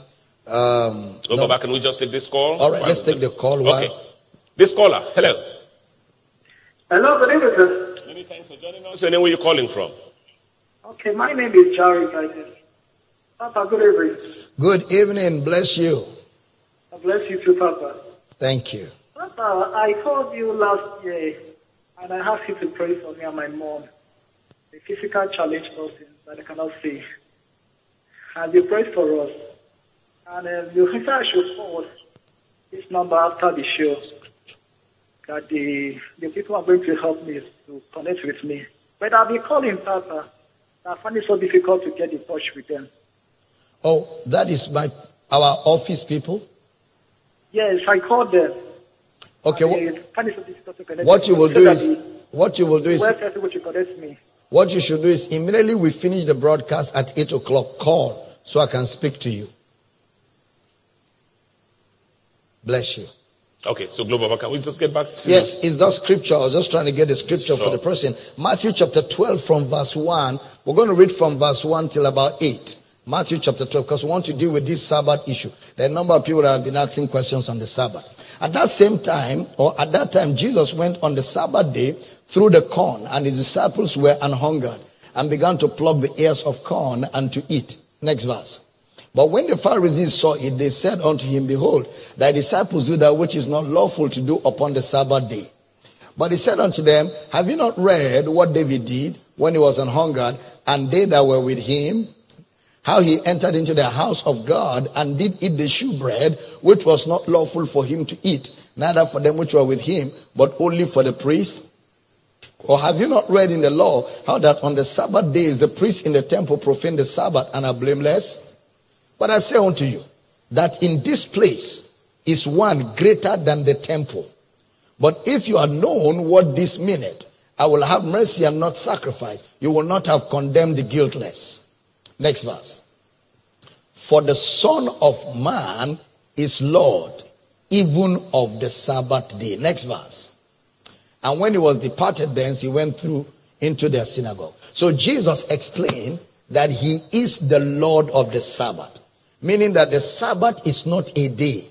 Global no. Baba, can we just take this call? All right, let's take the call. Okay. While, This caller, hello. Hello, good evening, sir. Many thanks for joining us. Your name, where you calling from? Okay, my name is Jerry Titus. Papa, good evening. good evening. Bless you. God bless you too, Papa. Thank you. Papa, I called you last year and I asked you to pray for me and my mom, a physical challenge person that I cannot see. And you prayed for us. And um, you said I should call this number after the show. That the, the people are going to help me to connect with me. But I'll be calling Papa. I find it so difficult to get in touch with them. Oh, that is my our office people. Yes, I called them. Okay, I what, find it so difficult to connect what you will do is what you will do is website which you connect me. what you should do is immediately we finish the broadcast at eight o'clock. Call so I can speak to you. Bless you. Okay, so Global Baba, can we just get back to Yes, it's that scripture. I was just trying to get the scripture for the person. Matthew chapter 12 from verse 1. We're going to read from verse 1 till about 8. Matthew chapter 12, because we want to deal with this Sabbath issue. There are a number of people that have been asking questions on the Sabbath. At that same time, or at that time, Jesus went on the Sabbath day through the corn, and his disciples were unhungered and began to pluck the ears of corn and to eat. Next verse. But when the Pharisees saw it, they said unto him, Behold, thy disciples do that which is not lawful to do upon the Sabbath day. But he said unto them, Have you not read what David did when he was an hungered, and they that were with him? How he entered into the house of God and did eat the shewbread, which was not lawful for him to eat, neither for them which were with him, but only for the priests? Or have you not read in the law how that on the Sabbath days the priests in the temple profane the Sabbath and are blameless? But I say unto you that in this place is one greater than the temple. But if you had known what this meaneth, I will have mercy and not sacrifice, you will not have condemned the guiltless. Next verse. For the Son of Man is Lord, even of the Sabbath day. Next verse. And when he was departed thence, he went through into their synagogue. So Jesus explained that he is the Lord of the Sabbath, meaning that the Sabbath is not a day.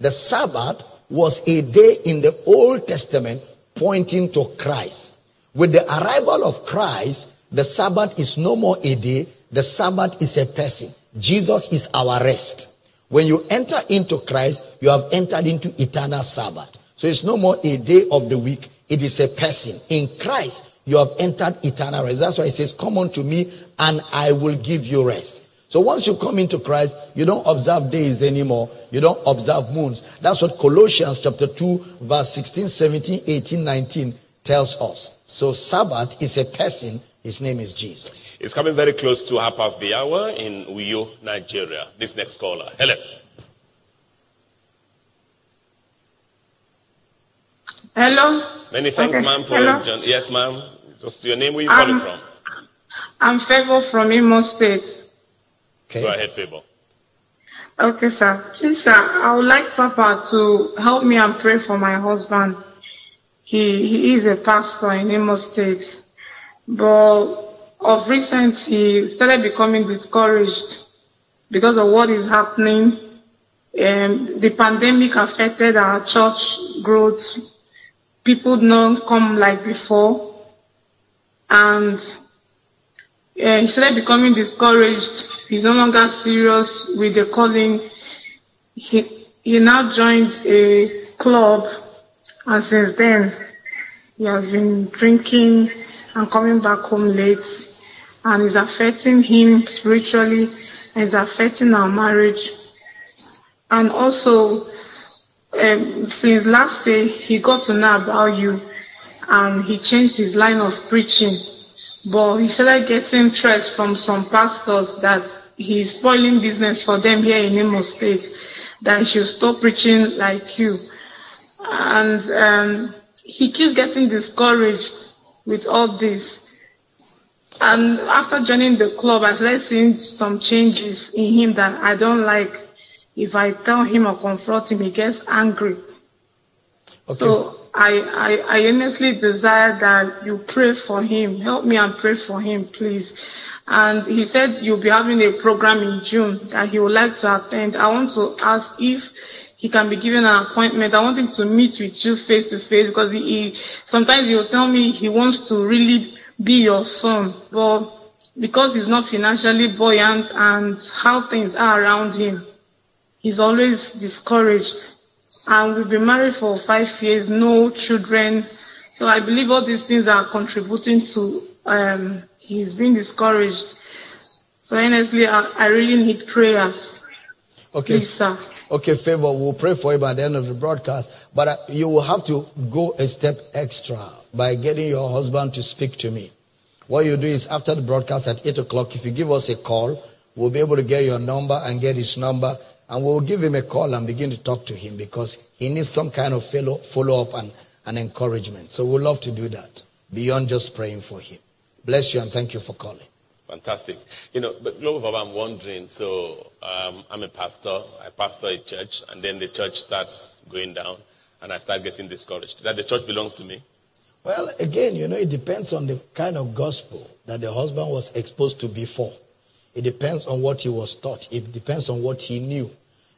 The Sabbath was a day in the Old Testament pointing to Christ. With the arrival of Christ, the Sabbath is no more a day. The Sabbath is a person. Jesus is our rest. When you enter into Christ, you have entered into eternal Sabbath. So it's no more a day of the week. It is a person. In Christ, you have entered eternal rest. That's why it says, come unto me and I will give you rest. So once you come into Christ, you don't observe days anymore. You don't observe moons. That's what Colossians chapter 2 verse 16, 17, 18, 19 tells us. So Sabbath is a person. His name is Jesus. It's coming very close to half past the hour in Uyo, Nigeria. This next caller. Hello. Hello. Many thanks, Okay. ma'am, for Hello. John. Yes, ma'am. Just your name, where you Um, calling from? I'm Favor from Imo State. Okay. Go Okay. ahead, Favor. Okay, sir. Please, sir, I would like Papa to help me and pray for my husband. He he is a pastor in Imo State, but of recent he started becoming discouraged because of what is happening. Um, the pandemic affected our church growth. People don't come like before, and uh, he started becoming discouraged. He's no longer serious with the calling. He, he now joined a club and since then he has been drinking and coming back home late and it's affecting him spiritually it's affecting our marriage. And also, um, since last day he got to know about you and he changed his line of preaching but he started getting threats from some pastors that he's spoiling business for them here in Imo State, that he should stop preaching like you. And um, he keeps getting discouraged with all this. And after joining the club, I started seeing some changes in him that I don't like. If I tell him or confront him, he gets angry. Okay. So I, I, I earnestly desire that you pray for him. Help me and pray for him, please. And he said you'll be having a program in June that he would like to attend. I want to ask if he can be given an appointment. I want him to meet with you face to face because he, he sometimes he'll tell me he wants to really be your son, but because he's not financially buoyant and how things are around him, he's always discouraged and we've been married for five years, no children. So I believe all these things are contributing to um, he's being discouraged. So honestly, I, I really need prayers. Okay. Please, sir. Okay, favor. We'll pray for you by the end of the broadcast. But uh, you will have to go a step extra by getting your husband to speak to me. What you do is after the broadcast at 8 o'clock, if you give us a call, we'll be able to get your number and get his number. And we'll give him a call and begin to talk to him because he needs some kind of follow, follow up and, and encouragement. So we'd love to do that beyond just praying for him. Bless you and thank you for calling. Fantastic. You know, but Global Baba, I'm wondering, so um, I'm a pastor, I pastor a church, and then the church starts going down, and I start getting discouraged. That the church belongs to me? Well, again, you know, it depends on the kind of gospel that the husband was exposed to before. It depends on what he was taught. It depends on what he knew.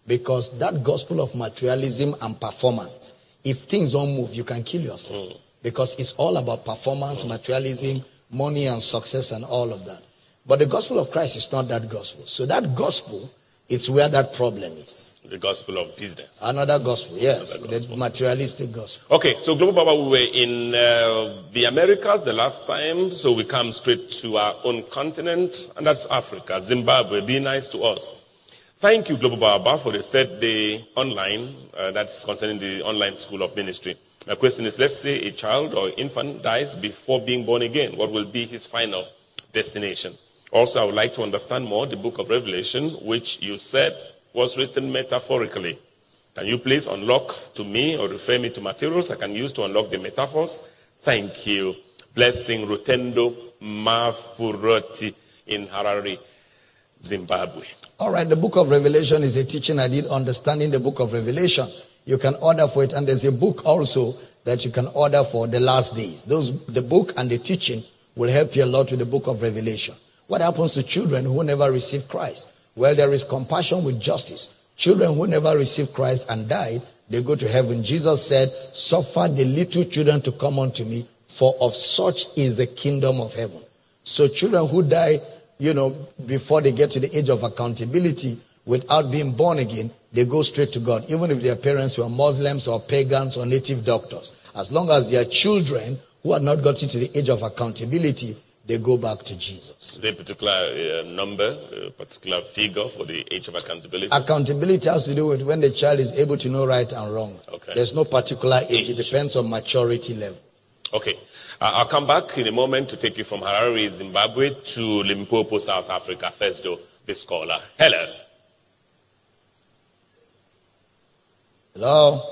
Because that gospel of materialism and performance, if things don't move, you can kill yourself. Because it's all about performance, materialism, money and success and all of that. But the gospel of Christ is not that gospel. So that gospel, it's where that problem is. The gospel of business. Another gospel, yes. Another gospel. The materialistic gospel. Okay, so Global Baba, we were in uh, the Americas the last time, so we come straight to our own continent, and that's Africa, Zimbabwe. Be nice to us. Thank you, Global Baba, for the third day online. Uh, that's concerning the online school of ministry. My question is let's say a child or infant dies before being born again. What will be his final destination? Also, I would like to understand more the book of Revelation, which you said was written metaphorically. Can you please unlock to me or refer me to materials I can use to unlock the metaphors? Thank you. Blessing Rutendo Mafuroti in Harare, Zimbabwe. All right, the book of Revelation is a teaching I did understanding the book of Revelation. You can order for it, and there's a book also that you can order for the last days. Those, the book and the teaching will help you a lot with the book of Revelation. What happens to children who never received Christ? Well, there is compassion with justice. Children who never received Christ and died, they go to heaven. Jesus said, Suffer the little children to come unto me, for of such is the kingdom of heaven. So children who die, you know, before they get to the age of accountability without being born again, they go straight to God, even if their parents were Muslims or pagans or native doctors. As long as they are children who have not gotten to the age of accountability, they go back to Jesus. Is there a particular uh, number, a particular figure for the age of accountability? Accountability has to do with when the child is able to know right and wrong. Okay. There's no particular age. It depends on maturity level. Okay. Uh, I'll come back in a moment to take you from Harare, Zimbabwe to Limpopo, South Africa. First, though, the scholar. Hello. Hello?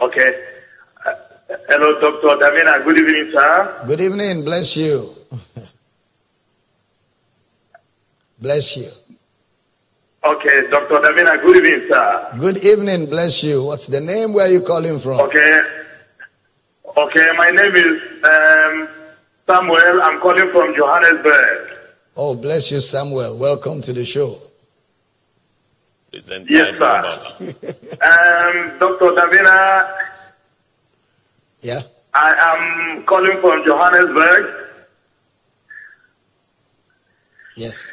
Okay. Uh, hello, Dr. Damina. Good evening, sir. Good evening. Bless you. Bless you. Okay, Dr. Damina, good evening, sir. Good evening, bless you. What's the name? Where are you calling from? Okay. Okay, my name is um, Samuel. I'm calling from Johannesburg. Oh, bless you, Samuel. Welcome to the show. Present Yes, sir. Um, Dr. Damina, Yeah. I am calling from Johannesburg. Yes.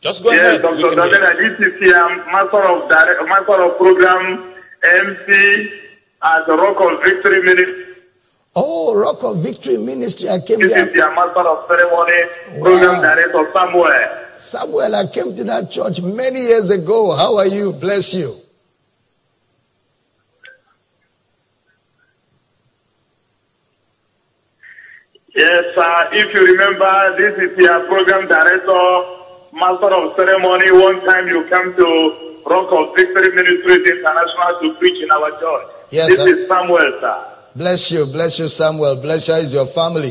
Just go yes, ahead. We Dr. can hear. Damina, this is here, master of direct, master of program, MC at the Rock of Victory Ministry. Oh, Rock of Victory Ministry. I came This is there. your master of ceremony, program Wow. director somewhere. Samuel, I came to that church many years ago. How are you? Bless you. Yes, sir. If you remember, this is your program director, master of ceremony. One time you came to Rock of Victory Ministries International to preach in our church. Yes, this sir. is Samuel, sir. Bless you. Bless you, Samuel. Bless you is your family.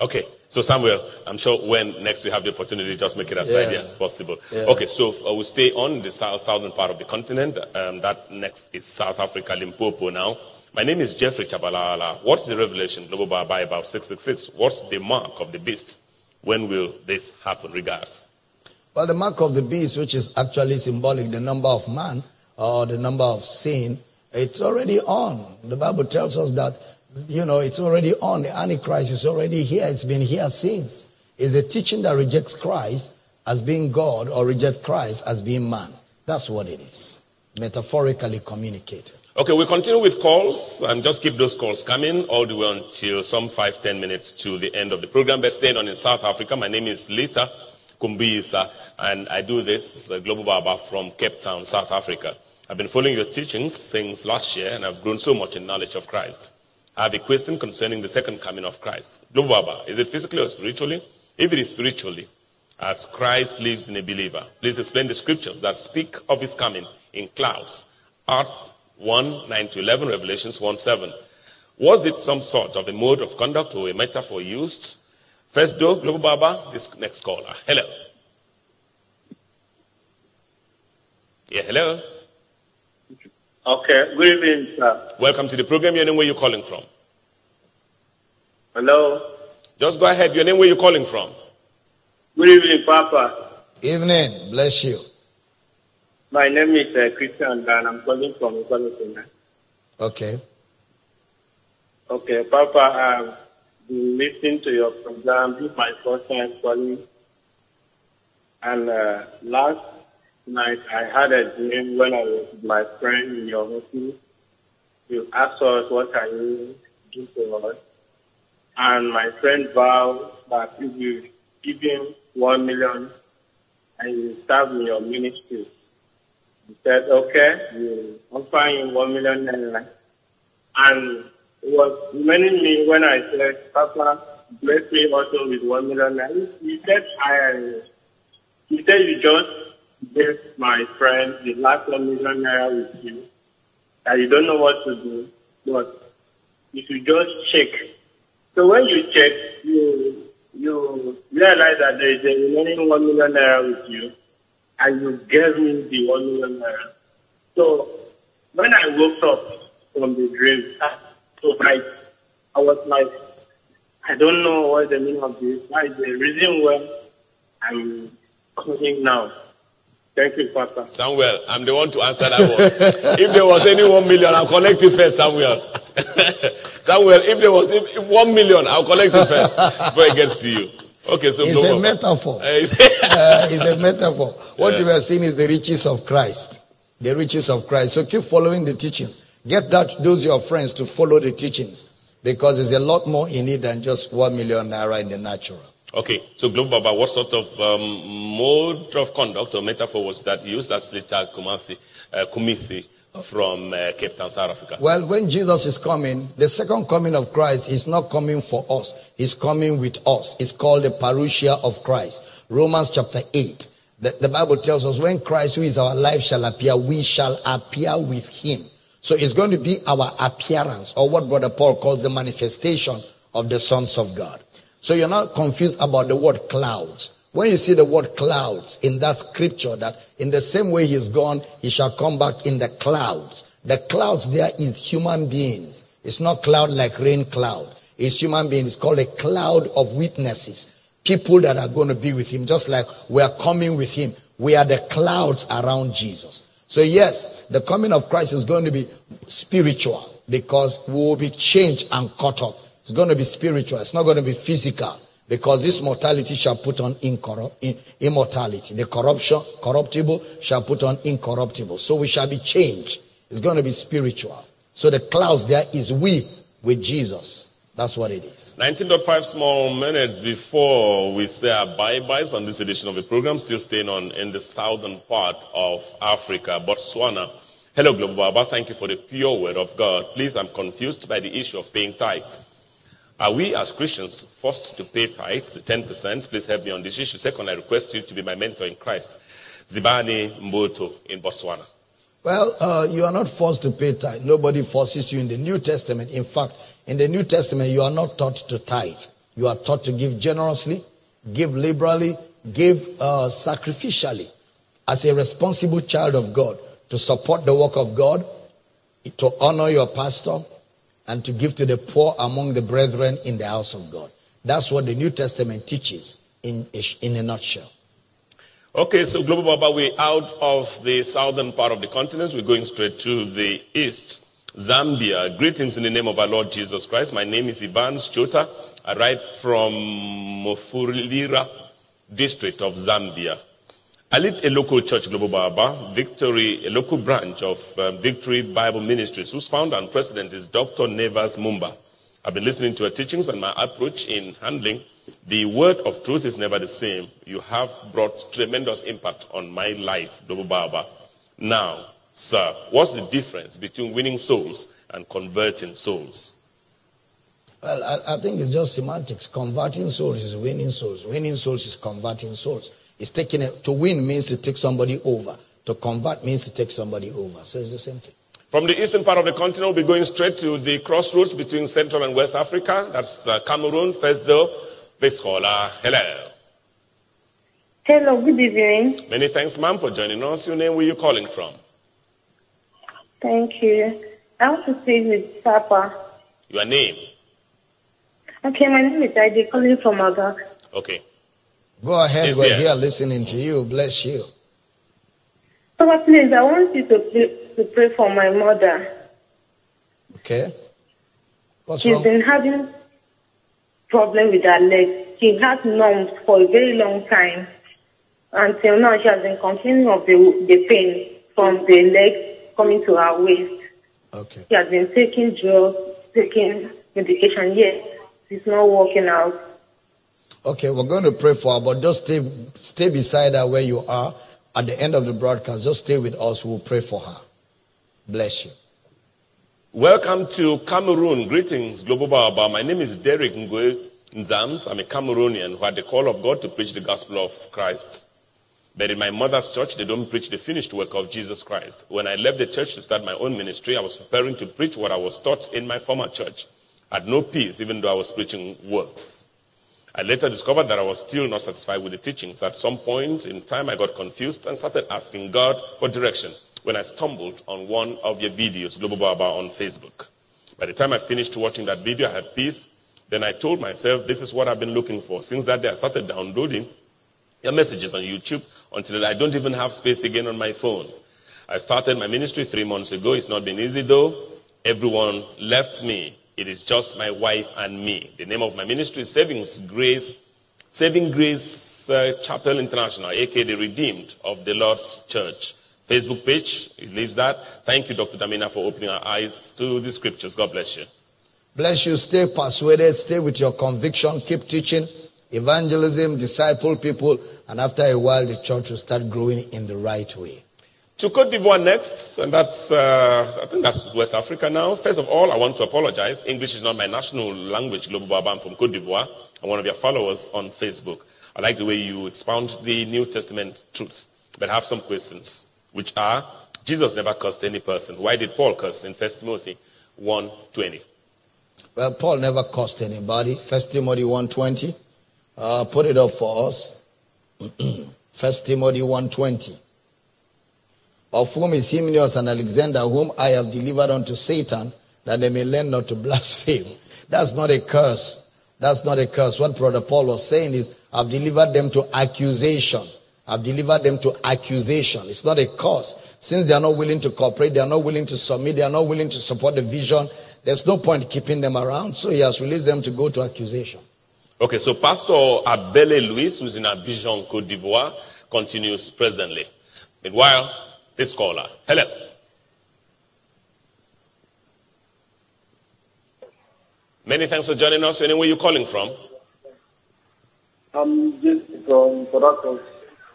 Okay. So Samuel, I'm sure when next we have the opportunity, just make it as Yeah. tidy as possible. Yeah. Okay. So uh, we'll stay on the south, southern part of the continent. Um, that next is South Africa, Limpopo. Now, my name is Jeffrey Chabalala. What's the revelation global about 666? What's the mark of the beast? When will this happen? Regards. Well, the mark of the beast, which is actually symbolic, the number of man or the number of sin, it's already on. The Bible tells us that, you know, it's already on. The Antichrist is already here. It's been here since. It's a teaching that rejects Christ as being God or rejects Christ as being man. That's what it is. Metaphorically communicated. Okay, we continue with calls and just keep those calls coming all the way until some five, ten minutes to the end of the program. But staying on in South Africa, my name is Lita Kumbisa, and I do this uh, Global Baba from Cape Town, South Africa. I've been following your teachings since last year, and I've grown so much in knowledge of Christ. I have a question concerning the second coming of Christ. Global Baba, is it physically or spiritually? If it is spiritually, as Christ lives in a believer, please explain the scriptures that speak of his coming in clouds. Acts 1 9 to 11, Revelations 1 7. Was it some sort of a mode of conduct or a metaphor used? First, though, Global Baba, this next caller. Hello. Yeah, hello. Okay, good evening, sir. Welcome to the program. Your name, where you calling from? Hello. Just go ahead. Your name, where you calling from? Good evening, Papa. Evening. Bless you. My name is uh, Christian and I'm calling from Uganda. Okay. Okay, Papa, I've been listening to your program. This is my first time calling. And uh, last night I had a dream when I was with my friend in your office. You asked us what can you do for us. And my friend vowed that if you give him one million and will serve in your ministry. He said, okay, you offer him one million naira. And it was remaining me when I said, Papa, bless me also with one million naira. He said, I, he said, you just gave my friend the last one million naira with you. That you don't know what to do, but if you just check. So when you check, you, you realize that there is a remaining one million naira with you, and you gave me the one. So when I woke up from the dream, so I was like, I don't know what the meaning of this. Is the reason why I'm calling now. Thank you, Papa. Samuel, I'm the one to answer that one. if there was any one million, I'll collect it first, Samuel. Samuel, if there was if- if one million, I'll collect it first before it gets to you. Okay, so It's a metaphor. Uh, it's a metaphor. What Yeah. you are seeing is the riches of Christ. The riches of Christ. So keep following the teachings. Get that those your friends to follow the teachings because there's a lot more in it than just one million naira in the natural. Okay, so Global Baba, what sort of um, mode of conduct or metaphor was that used as Lita Kumasi, uh, Kumisi from uh, Cape Town, South Africa? Well, when Jesus is coming, the second coming of Christ is not coming for us. He's coming with us. It's called the parousia of Christ. Romans chapter 8. The, the Bible tells us when Christ, who is our life, shall appear, we shall appear with him. So it's going to be our appearance or what Brother Paul calls the manifestation of the sons of God. So you're not confused about the word clouds When you see the word clouds in that scripture, that in the same way he's gone, he shall come back in the clouds. The clouds there is human beings. It's not cloud like rain cloud. It's human beings. It's called a cloud of witnesses. People that are going to be with him, just like we are coming with him. We are the clouds around Jesus. So yes, the coming of Christ is going to be spiritual because we will be changed and caught up. It's going to be spiritual. It's not going to be physical because this mortality shall put on immortality. The corruption, corruptible shall put on incorruptible. So we shall be changed. It's going to be spiritual. So the clouds there is we with Jesus. That's what it is. 19.5 small minutes before we say our bye-byes on this edition of the program, still staying on in the southern part of Africa, Botswana. Hello, Global Baba. Thank you for the pure word of God. Please, I'm confused by the issue of paying tithes. Are we as Christians forced to pay tithes, the 10%? Please help me on this issue. Second, I request you to be my mentor in Christ. Zibani Mboto in Botswana. Well, uh, you are not forced to pay tithe. Nobody forces you in the New Testament. In fact, in the New Testament, you are not taught to tithe. You are taught to give generously, give liberally, give uh, sacrificially as a responsible child of God to support the work of God, to honor your pastor, and to give to the poor among the brethren in the house of God. That's what the New Testament teaches in a, in a nutshell. Okay, so Global Baba, we're out of the southern part of the continent. We're going straight to the east. Zambia. Greetings in the name of our Lord Jesus Christ. My name is Ivan Chota. I write from Mufulira district of Zambia. I lead a local church, Global Baba, Victory, a local branch of um, Victory Bible Ministries, whose founder and president is Dr. Nevers Mumba. I've been listening to her teachings and my approach in handling the word of truth is never the same. You have brought tremendous impact on my life, Global Baba. Now, sir, what's the difference between winning souls and converting souls? Well, I, I, think it's just semantics. Converting souls is winning souls. Winning souls is converting souls. It's taking it, to win means to take somebody over. To convert means to take somebody over. So it's the same thing. From the eastern part of the continent, we'll be going straight to the crossroads between Central and West Africa. That's uh, Cameroon, first though. This caller, hello. Hello, good evening. Many thanks, ma'am, for joining us. Your name, where you calling from? Thank you. I want to speak with Papa. Your name? Okay, my name is Ida, calling from Aga. Okay. Go ahead, we're here listening to you. Bless you. Papa, please, I want you to pray, to pray for my mother. Okay. What's She's wrong? been having problem with her legs. She has numbs for a very long time. Until now, she has been complaining of the, the pain from the legs coming to her waist. Okay. She has been taking drugs, taking medication, yet it's not working out. Okay, we're going to pray for her, but just stay, stay beside her where you are. At the end of the broadcast, just stay with us. We'll pray for her. Bless you. Welcome to Cameroon. Greetings, Global Baba. My name is Derek Nzams. I'm a Cameroonian who had the call of God to preach the gospel of Christ. But in my mother's church, they don't preach the finished work of Jesus Christ. When I left the church to start my own ministry, I was preparing to preach what I was taught in my former church. I had no peace, even though I was preaching works. I later discovered that I was still not satisfied with the teachings. At some point in time, I got confused and started asking God for direction when I stumbled on one of your videos, Global Baba, on Facebook. By the time I finished watching that video, I had peace. Then I told myself, this is what I've been looking for. Since that day, I started downloading your messages on YouTube until I don't even have space again on my phone. I started my ministry three months ago. It's not been easy though. Everyone left me. It is just my wife and me. The name of my ministry is Savings Grace, Saving Grace uh, Chapel International, aka the Redeemed of the Lord's Church. Facebook page, it leaves that. Thank you, Dr. Damina, for opening our eyes to the scriptures. God bless you. Bless you. Stay persuaded. Stay with your conviction. Keep teaching. Evangelism, disciple people. And after a while, the church will start growing in the right way. To Cote d'Ivoire next, and that's, uh, I think that's West Africa now. First of all, I want to apologize. English is not my national language, Global Baba. I'm from Cote d'Ivoire. I'm one of your followers on Facebook. I like the way you expound the New Testament truth, but I have some questions, which are, Jesus never cursed any person. Why did Paul curse in 1 Timothy 1.20? Well, Paul never cursed anybody. First Timothy 1.20. Uh, put it up for us. First Timothy 1.20. Of whom is Hymenaeus and Alexander, whom I have delivered unto Satan, that they may learn not to blaspheme. That's not a curse. That's not a curse. What Brother Paul was saying is, I've delivered them to accusation. I've delivered them to accusation. It's not a curse. Since they are not willing to cooperate, they are not willing to submit, they are not willing to support the vision, there's no point keeping them around. So he has released them to go to accusation. Okay, so Pastor Abele Luis, who's in Abidjan, Cote d'Ivoire, continues presently. Meanwhile, this caller. Hello. Many thanks for joining us. Anywhere you're calling from? Um, I'm just from Port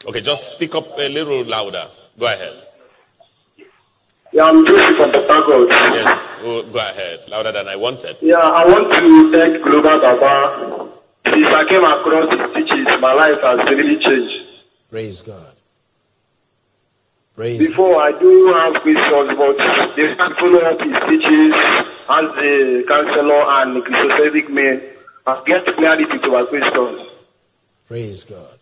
Okay, just speak up a little louder. Go ahead. Yeah, um, I'm Joseph from Port Harcourt. Yes, go, go ahead. Louder than I wanted. Yeah, I want to thank Global Baba. Since I came across his teachings, my life has really changed. Praise God. Praise Before I do have questions, but they can follow up his teachings as a counselor and the Christocentric man and get clarity to my questions. Praise God.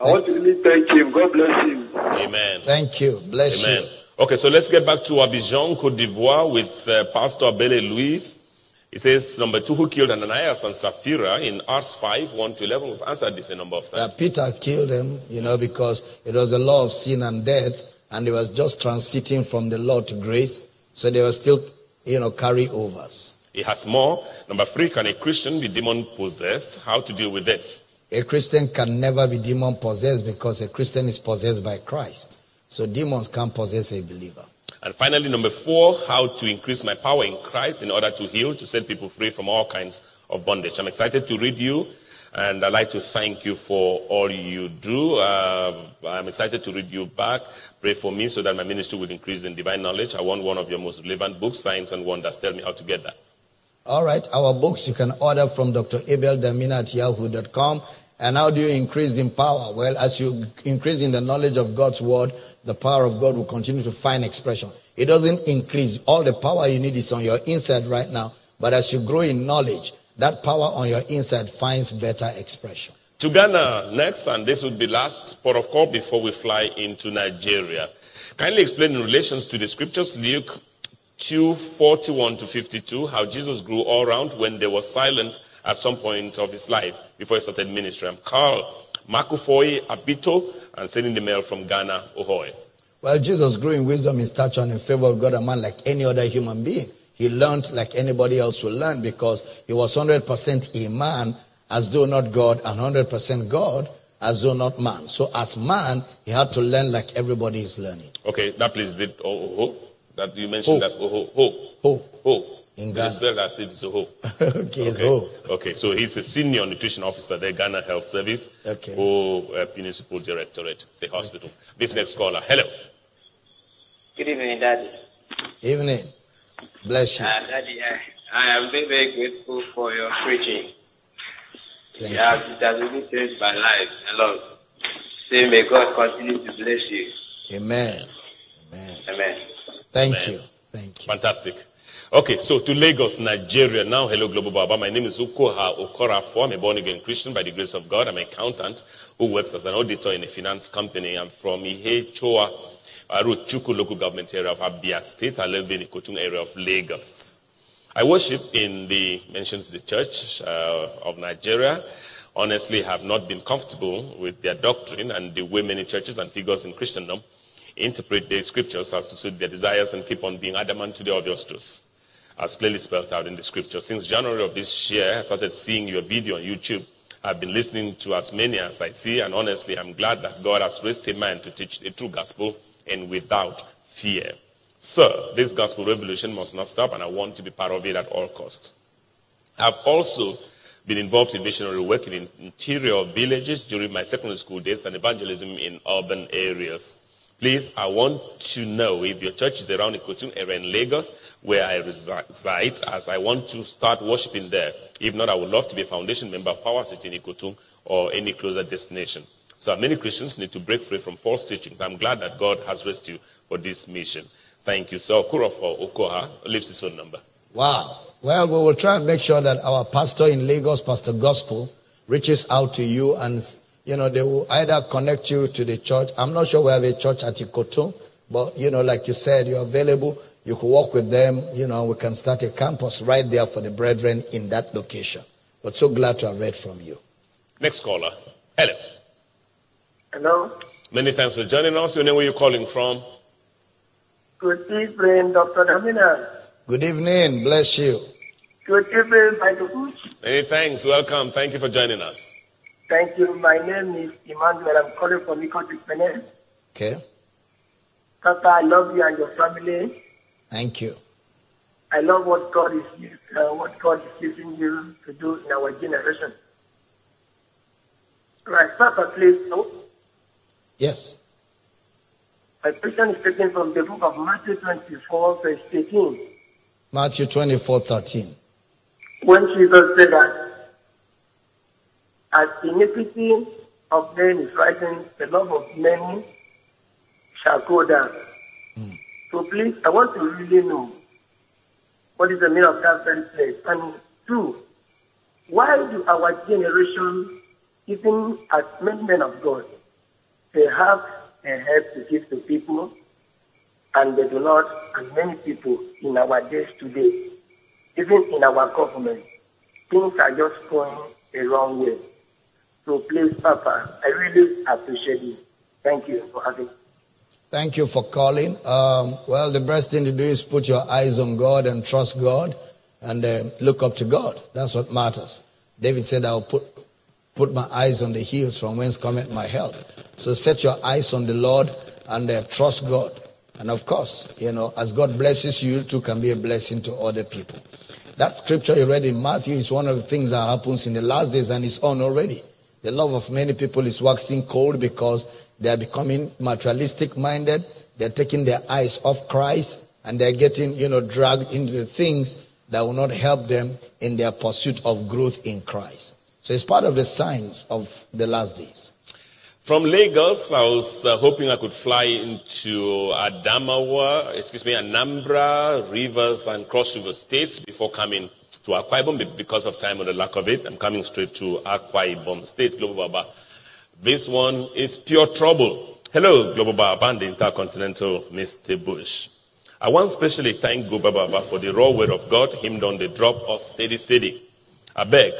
I want to really thank him. God bless him. Amen. Thank you. Bless Amen. you. Okay, so let's get back to Abidjan, Cote d'Ivoire with uh, Pastor Abele Luis. He says, number two, who killed Ananias and Sapphira in Acts 5, 1 to 11. We've answered this a number of times. Peter killed them, you know, because it was a law of sin and death, and they was just transiting from the law to grace, so they were still, you know, carryovers. He has more. Number three, can a Christian be demon possessed? How to deal with this? A Christian can never be demon possessed because a Christian is possessed by Christ. So demons can't possess a believer. And finally, number four, how to increase my power in Christ in order to heal, to set people free from all kinds of bondage. I'm excited to read you, and I'd like to thank you for all you do. Uh, I'm excited to read you back. Pray for me so that my ministry will increase in divine knowledge. I want one of your most relevant books, Signs and Wonders. Tell me how to get that. All right, our books you can order from Dr. Abel Damina at yahoo.com. And how do you increase in power? Well, as you increase in the knowledge of God's word, the power of God will continue to find expression. It doesn't increase. All the power you need is on your inside right now. But as you grow in knowledge, that power on your inside finds better expression. To Ghana next, and this would be last port of call before we fly into Nigeria. Kindly explain in relations to the scriptures, Luke 2, 41 to 52, how Jesus grew all around when there was silence at some point of his life before he started ministry. I'm Carl Makufoy Abito and sending the mail from Ghana, Ahoy. Well, Jesus grew in wisdom, in stature, and in favor of God and man like any other human being. He learned like anybody else will learn because he was 100% a man as though not God and 100% God as though not man. So as man, he had to learn like everybody is learning. Okay, that place is it oh, Oho? That you mentioned Ho. that Oho. Ho. Ho. Ho. In It's Ghana. spelled as if it's a ho. okay, it's Ho. Okay, so he's a senior nutrition officer there, Ghana Health Service. Okay. Or uh, municipal directorate, say hospital. This next caller. Hello. Good evening, Daddy. Evening. Bless you. Uh, Daddy, I, I am very, very grateful for your preaching. Thank yeah, it has really changed my life a lot. Say, may God continue to bless you. Amen. Amen. Thank Amen. you. Thank you. Fantastic. Okay, so to Lagos, Nigeria now. Hello, Global Baba. My name is Ukoha Okorafo. I'm a born again Christian by the grace of God. I'm an accountant who works as an auditor in a finance company. I'm from Ihe Choa, Arochukwu local government area of Abia State. I live in the Kotun area of Lagos. I worship in the mentions the Church uh, of Nigeria. Honestly, have not been comfortable with their doctrine and the way many churches and figures in Christendom interpret the scriptures as to suit their desires and keep on being adamant to the obvious truth, as clearly spelled out in the scripture. Since January of this year, I started seeing your video on YouTube. I've been listening to as many as I see, and honestly, I'm glad that God has raised a man to teach the true gospel and without fear. Sir, this gospel revolution must not stop, and I want to be part of it at all costs. I've also been involved in missionary work in interior villages during my secondary school days and evangelism in urban areas. Please, I want to know if your church is around Ikotun area in Lagos, where I reside, as I want to start worshiping there. If not, I would love to be a foundation member of Power City in Ikotun or any closer destination. So many Christians need to break free from false teachings. I'm glad that God has raised you for this mission. Thank you. So for Okoha leaves his phone number. Wow. Well, we will try and make sure that our pastor in Lagos, Pastor Gospel, reaches out to you and, you know, they will either connect you to the church. I'm not sure we have a church at Ikoto, but, you know, like you said, you're available. You could work with them, you know, we can start a campus right there for the brethren in that location. But so glad to have read from you. Next caller. Hello. Hello. Many thanks for joining us. Your name, where you calling from? Good evening, Dr. Damina. Good evening. Bless you. Good evening, Michael Bush. Many thanks. Welcome. Thank you for joining us. Thank you. My name is Emmanuel. I'm calling from Ikot Ekpene. Okay. Papa, I love you and your family. Thank you. I love what God is uh, what God is using you to do in our generation. Right, Papa, please. No? Yes. My question is taken from the book of Matthew 24, verse 18. Matthew 24, 13. When Jesus said that, as iniquity of men is rising, the love of many shall go down. Hmm. So please, I want to really know what is the meaning of that very place. And two, why do our generation, even as many men of God, they have a help to give to people, and they do not, and many people in our days today, even in our government, things are just going the wrong way. So please, Papa, I really appreciate it. Thank you for having Thank you for calling. Um, well, the best thing to do is put your eyes on God and trust God and uh, look up to God. That's what matters. David said, I'll put, put my eyes on the hills from whence cometh my help. So set your eyes on the Lord and uh, trust God. And of course, you know, as God blesses you, you too can be a blessing to other people. That scripture you read in Matthew is one of the things that happens in the last days and it's on already. The love of many people is waxing cold because they are becoming materialistic minded. They're taking their eyes off Christ and they're getting, you know, dragged into the things that will not help them in their pursuit of growth in Christ. So it's part of the signs of the last days. From Lagos, I was uh, hoping I could fly into Adamawa, excuse me, Anambra, Rivers, and Cross River states before coming to Akwa Ibom. Because of time or the lack of it, I'm coming straight to Akwa Ibom State, Global Baba. This one is pure trouble. Hello, Global Baba and the Intercontinental Mr. Bush. I want specially thank Global Baba for the raw word of God, him done the drop us steady, steady. I beg,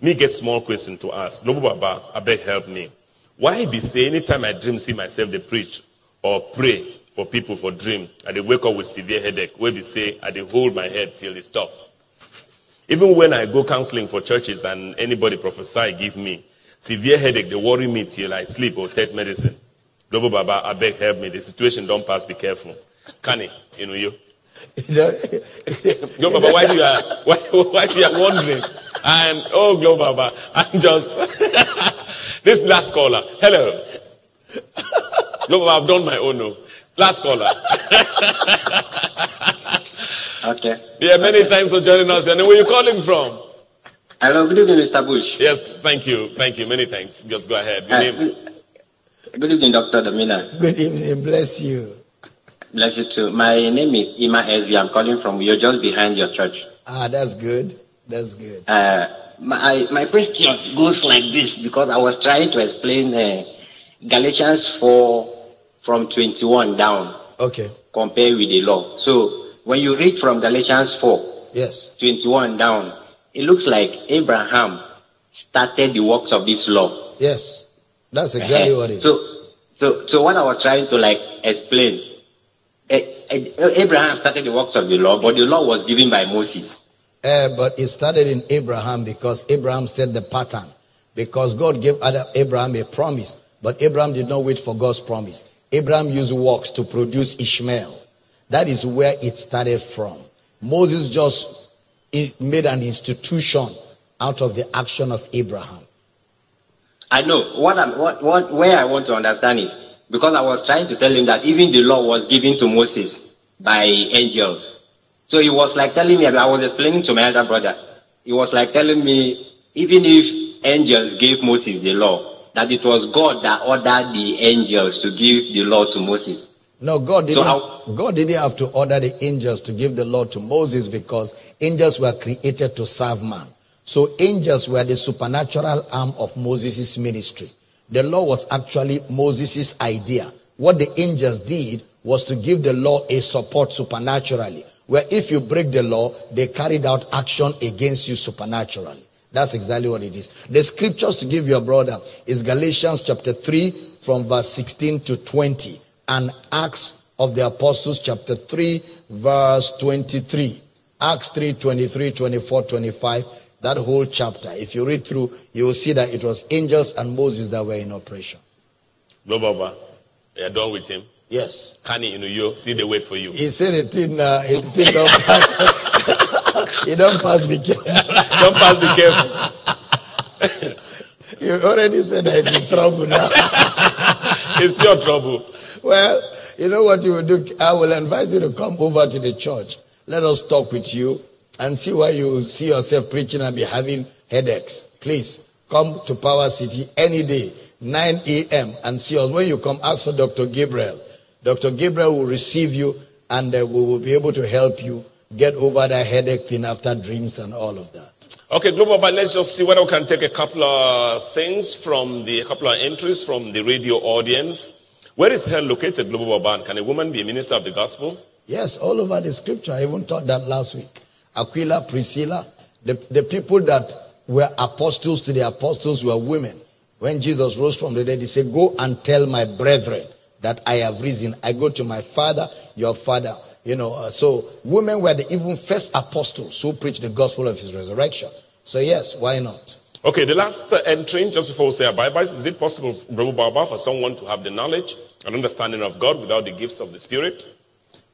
me get small question to ask. Global Baba, I beg help me. Why be say anytime I dream see myself they preach or pray for people for dream, and they wake up with severe headache, where they say I they hold my head till it stop. Even when I go counseling for churches and anybody prophesy give me severe headache, they worry me till I sleep or take medicine. Global Baba, I beg help me. The situation don't pass. Be careful. Can it? You know you. Global Baba, why do you are why, why you are wondering? And oh, Global Baba, I'm just this last caller. Hello. Global Baba, I've done my own. No. Last caller. Okay. yeah, many thanks for joining us. And where are you calling from? Hello, good evening, Mr. Bush. Yes, thank you, thank you. Many thanks. Just go ahead. Your Uh, name? Good evening, Dr. Damina. Good evening. Bless you. Bless you too. My name is Ima SB. I'm calling from you're just behind your church. Ah, that's good. That's good. Uh, my, my question goes like this because I was trying to explain uh, Galatians 4 from 21 down Okay. compared with the law. So when you read from Galatians 4, Yes. 21 down, it looks like Abraham started the works of this law. Yes. That's exactly what it is. so, So, so what I was trying to like explain, eh, eh, Abraham started the works of the law, but the law was given by Moses. Uh, but it started in Abraham because Abraham set the pattern. Because God gave Abraham a promise, but Abraham did not wait for God's promise. Abraham used works to produce Ishmael. That is where it started from. Moses just made an institution out of the action of Abraham. I know what I'm, what, what, where I want to understand is because I was trying to tell him that even the law was given to Moses by angels. So he was like telling me, I was explaining to my elder brother, he was like telling me, even if angels gave Moses the law, that it was God that ordered the angels to give the law to Moses. No, God didn't, God didn't have to order the angels to give the law to Moses because angels were created to serve man. So angels were the supernatural arm of Moses' ministry. The law was actually Moses' idea. What the angels did was to give the law a support supernaturally. Where if you break the law, they carried out action against you supernaturally. That's exactly what it is. The scriptures to give your brother is Galatians chapter 3 from verse 16 to 20 and Acts of the Apostles chapter 3 verse 23. Acts 3, 23, 24, 25. That whole chapter. If you read through, you will see that it was angels and Moses that were in operation. No, Baba. You're done with him. Yes. Can he, you know, you see they wait for you. He said it in, uh, it did not pass. he don't pass, be careful. don't pass, be careful. you already said that it's trouble now. it's pure trouble. Well, you know what you will do? I will advise you to come over to the church. Let us talk with you and see why you see yourself preaching and be having headaches. Please come to Power City any day, 9 a.m. and see us. When you come, ask for Dr. Gabriel. Dr. Gabriel will receive you and uh, we will be able to help you get over that headache thing after dreams and all of that. Okay, Global, but let's just see whether we can take a couple of things from the, a couple of entries from the radio audience. Where is hell located, Global Baba? Can a woman be a minister of the gospel? Yes, all over the scripture. I even taught that last week. Aquila, Priscilla, the, the people that were apostles to the apostles were women. When Jesus rose from the dead, he said, Go and tell my brethren that I have risen. I go to my father, your father. You know, uh, so women were the even first apostles who preached the gospel of his resurrection. So, yes, why not? Okay, the last uh, entry, just before we say our bye byes, is it possible, Brother Baba, for someone to have the knowledge and understanding of God without the gifts of the Spirit?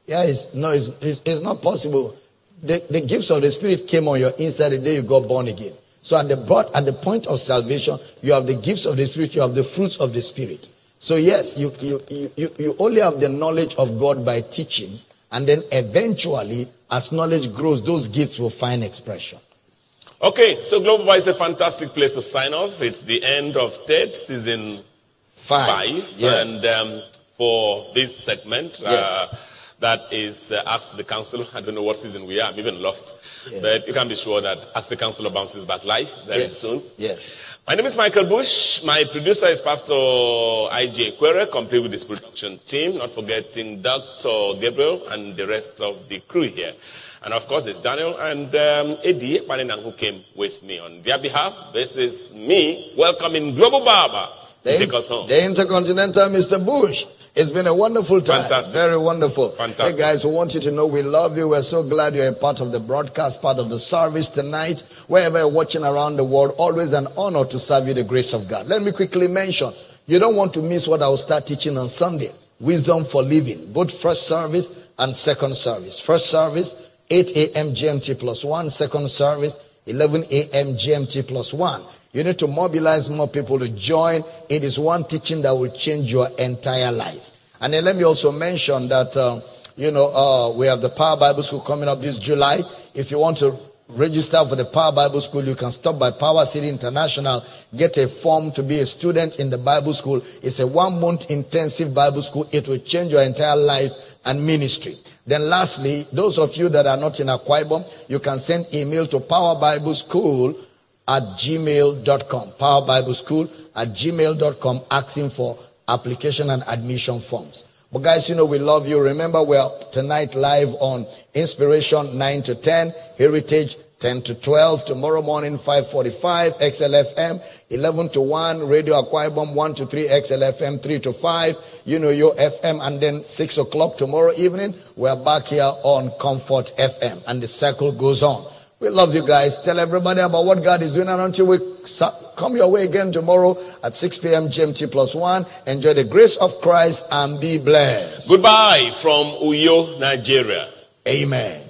Yeah, it's, no, it's, it's, it's not possible. The, the gifts of the Spirit came on your inside the day you got born again. So at the, brought, at the point of salvation, you have the gifts of the Spirit, you have the fruits of the Spirit. So yes, you, you, you, you only have the knowledge of God by teaching, and then eventually, as knowledge grows, those gifts will find expression. Okay, so Global Baba is a fantastic place to sign off. It's the end of third season five, five. Yes. and um, for this segment, uh, Yes. uh, that is uh, Ask the Council. I don't know what season we are. I'm even lost. Yeah. But you can be sure that Ask the Council bounces back live very yes. soon. Yes. My name is Michael Bush. My producer is Pastor IJ Quere, complete with his production team, not forgetting Dr. Gabriel and the rest of the crew here. And of course, there's Daniel and um, Eddie Paninang who came with me. On their behalf, this is me welcoming Global Baba to The, take us home. the Intercontinental Mr. Bush. It's been a wonderful time. Fantastic. Very wonderful. Fantastic. Hey guys, we want you to know we love you. We're so glad you're a part of the broadcast, part of the service tonight. Wherever you're watching around the world, always an honor to serve you the grace of God. Let me quickly mention, you don't want to miss what I will start teaching on Sunday. Wisdom for living, both first service and second service. First service, 8 a.m. GMT plus one. Second service, 11 a.m. GMT plus one. You need to mobilize more people to join. It is one teaching that will change your entire life. And then let me also mention that, uh, you know, uh, we have the Power Bible School coming up this July. If you want to register for the Power Bible School, you can stop by Power City International, get a form to be a student in the Bible School. It's a one month intensive Bible school. It will change your entire life and ministry. Then lastly, those of you that are not in Akwa Ibom, you can send email to Power Bible School at gmail.com. Power Bible School at gmail.com asking for application and admission forms. But guys, you know, we love you. Remember, we're tonight live on Inspiration 9 to 10, Heritage 10 to 12, tomorrow morning 545, XLFM, 11 to 1, Radio Akwa Ibom 1 to 3, XLFM 3 to 5, you know, your FM, and then 6 o'clock tomorrow evening, we're back here on Comfort FM, and the circle goes on. We love you guys. Tell everybody about what God is doing. And until we come your way again tomorrow at 6 p.m. GMT plus one, enjoy the grace of Christ and be blessed. Goodbye from Uyo, Nigeria. Amen.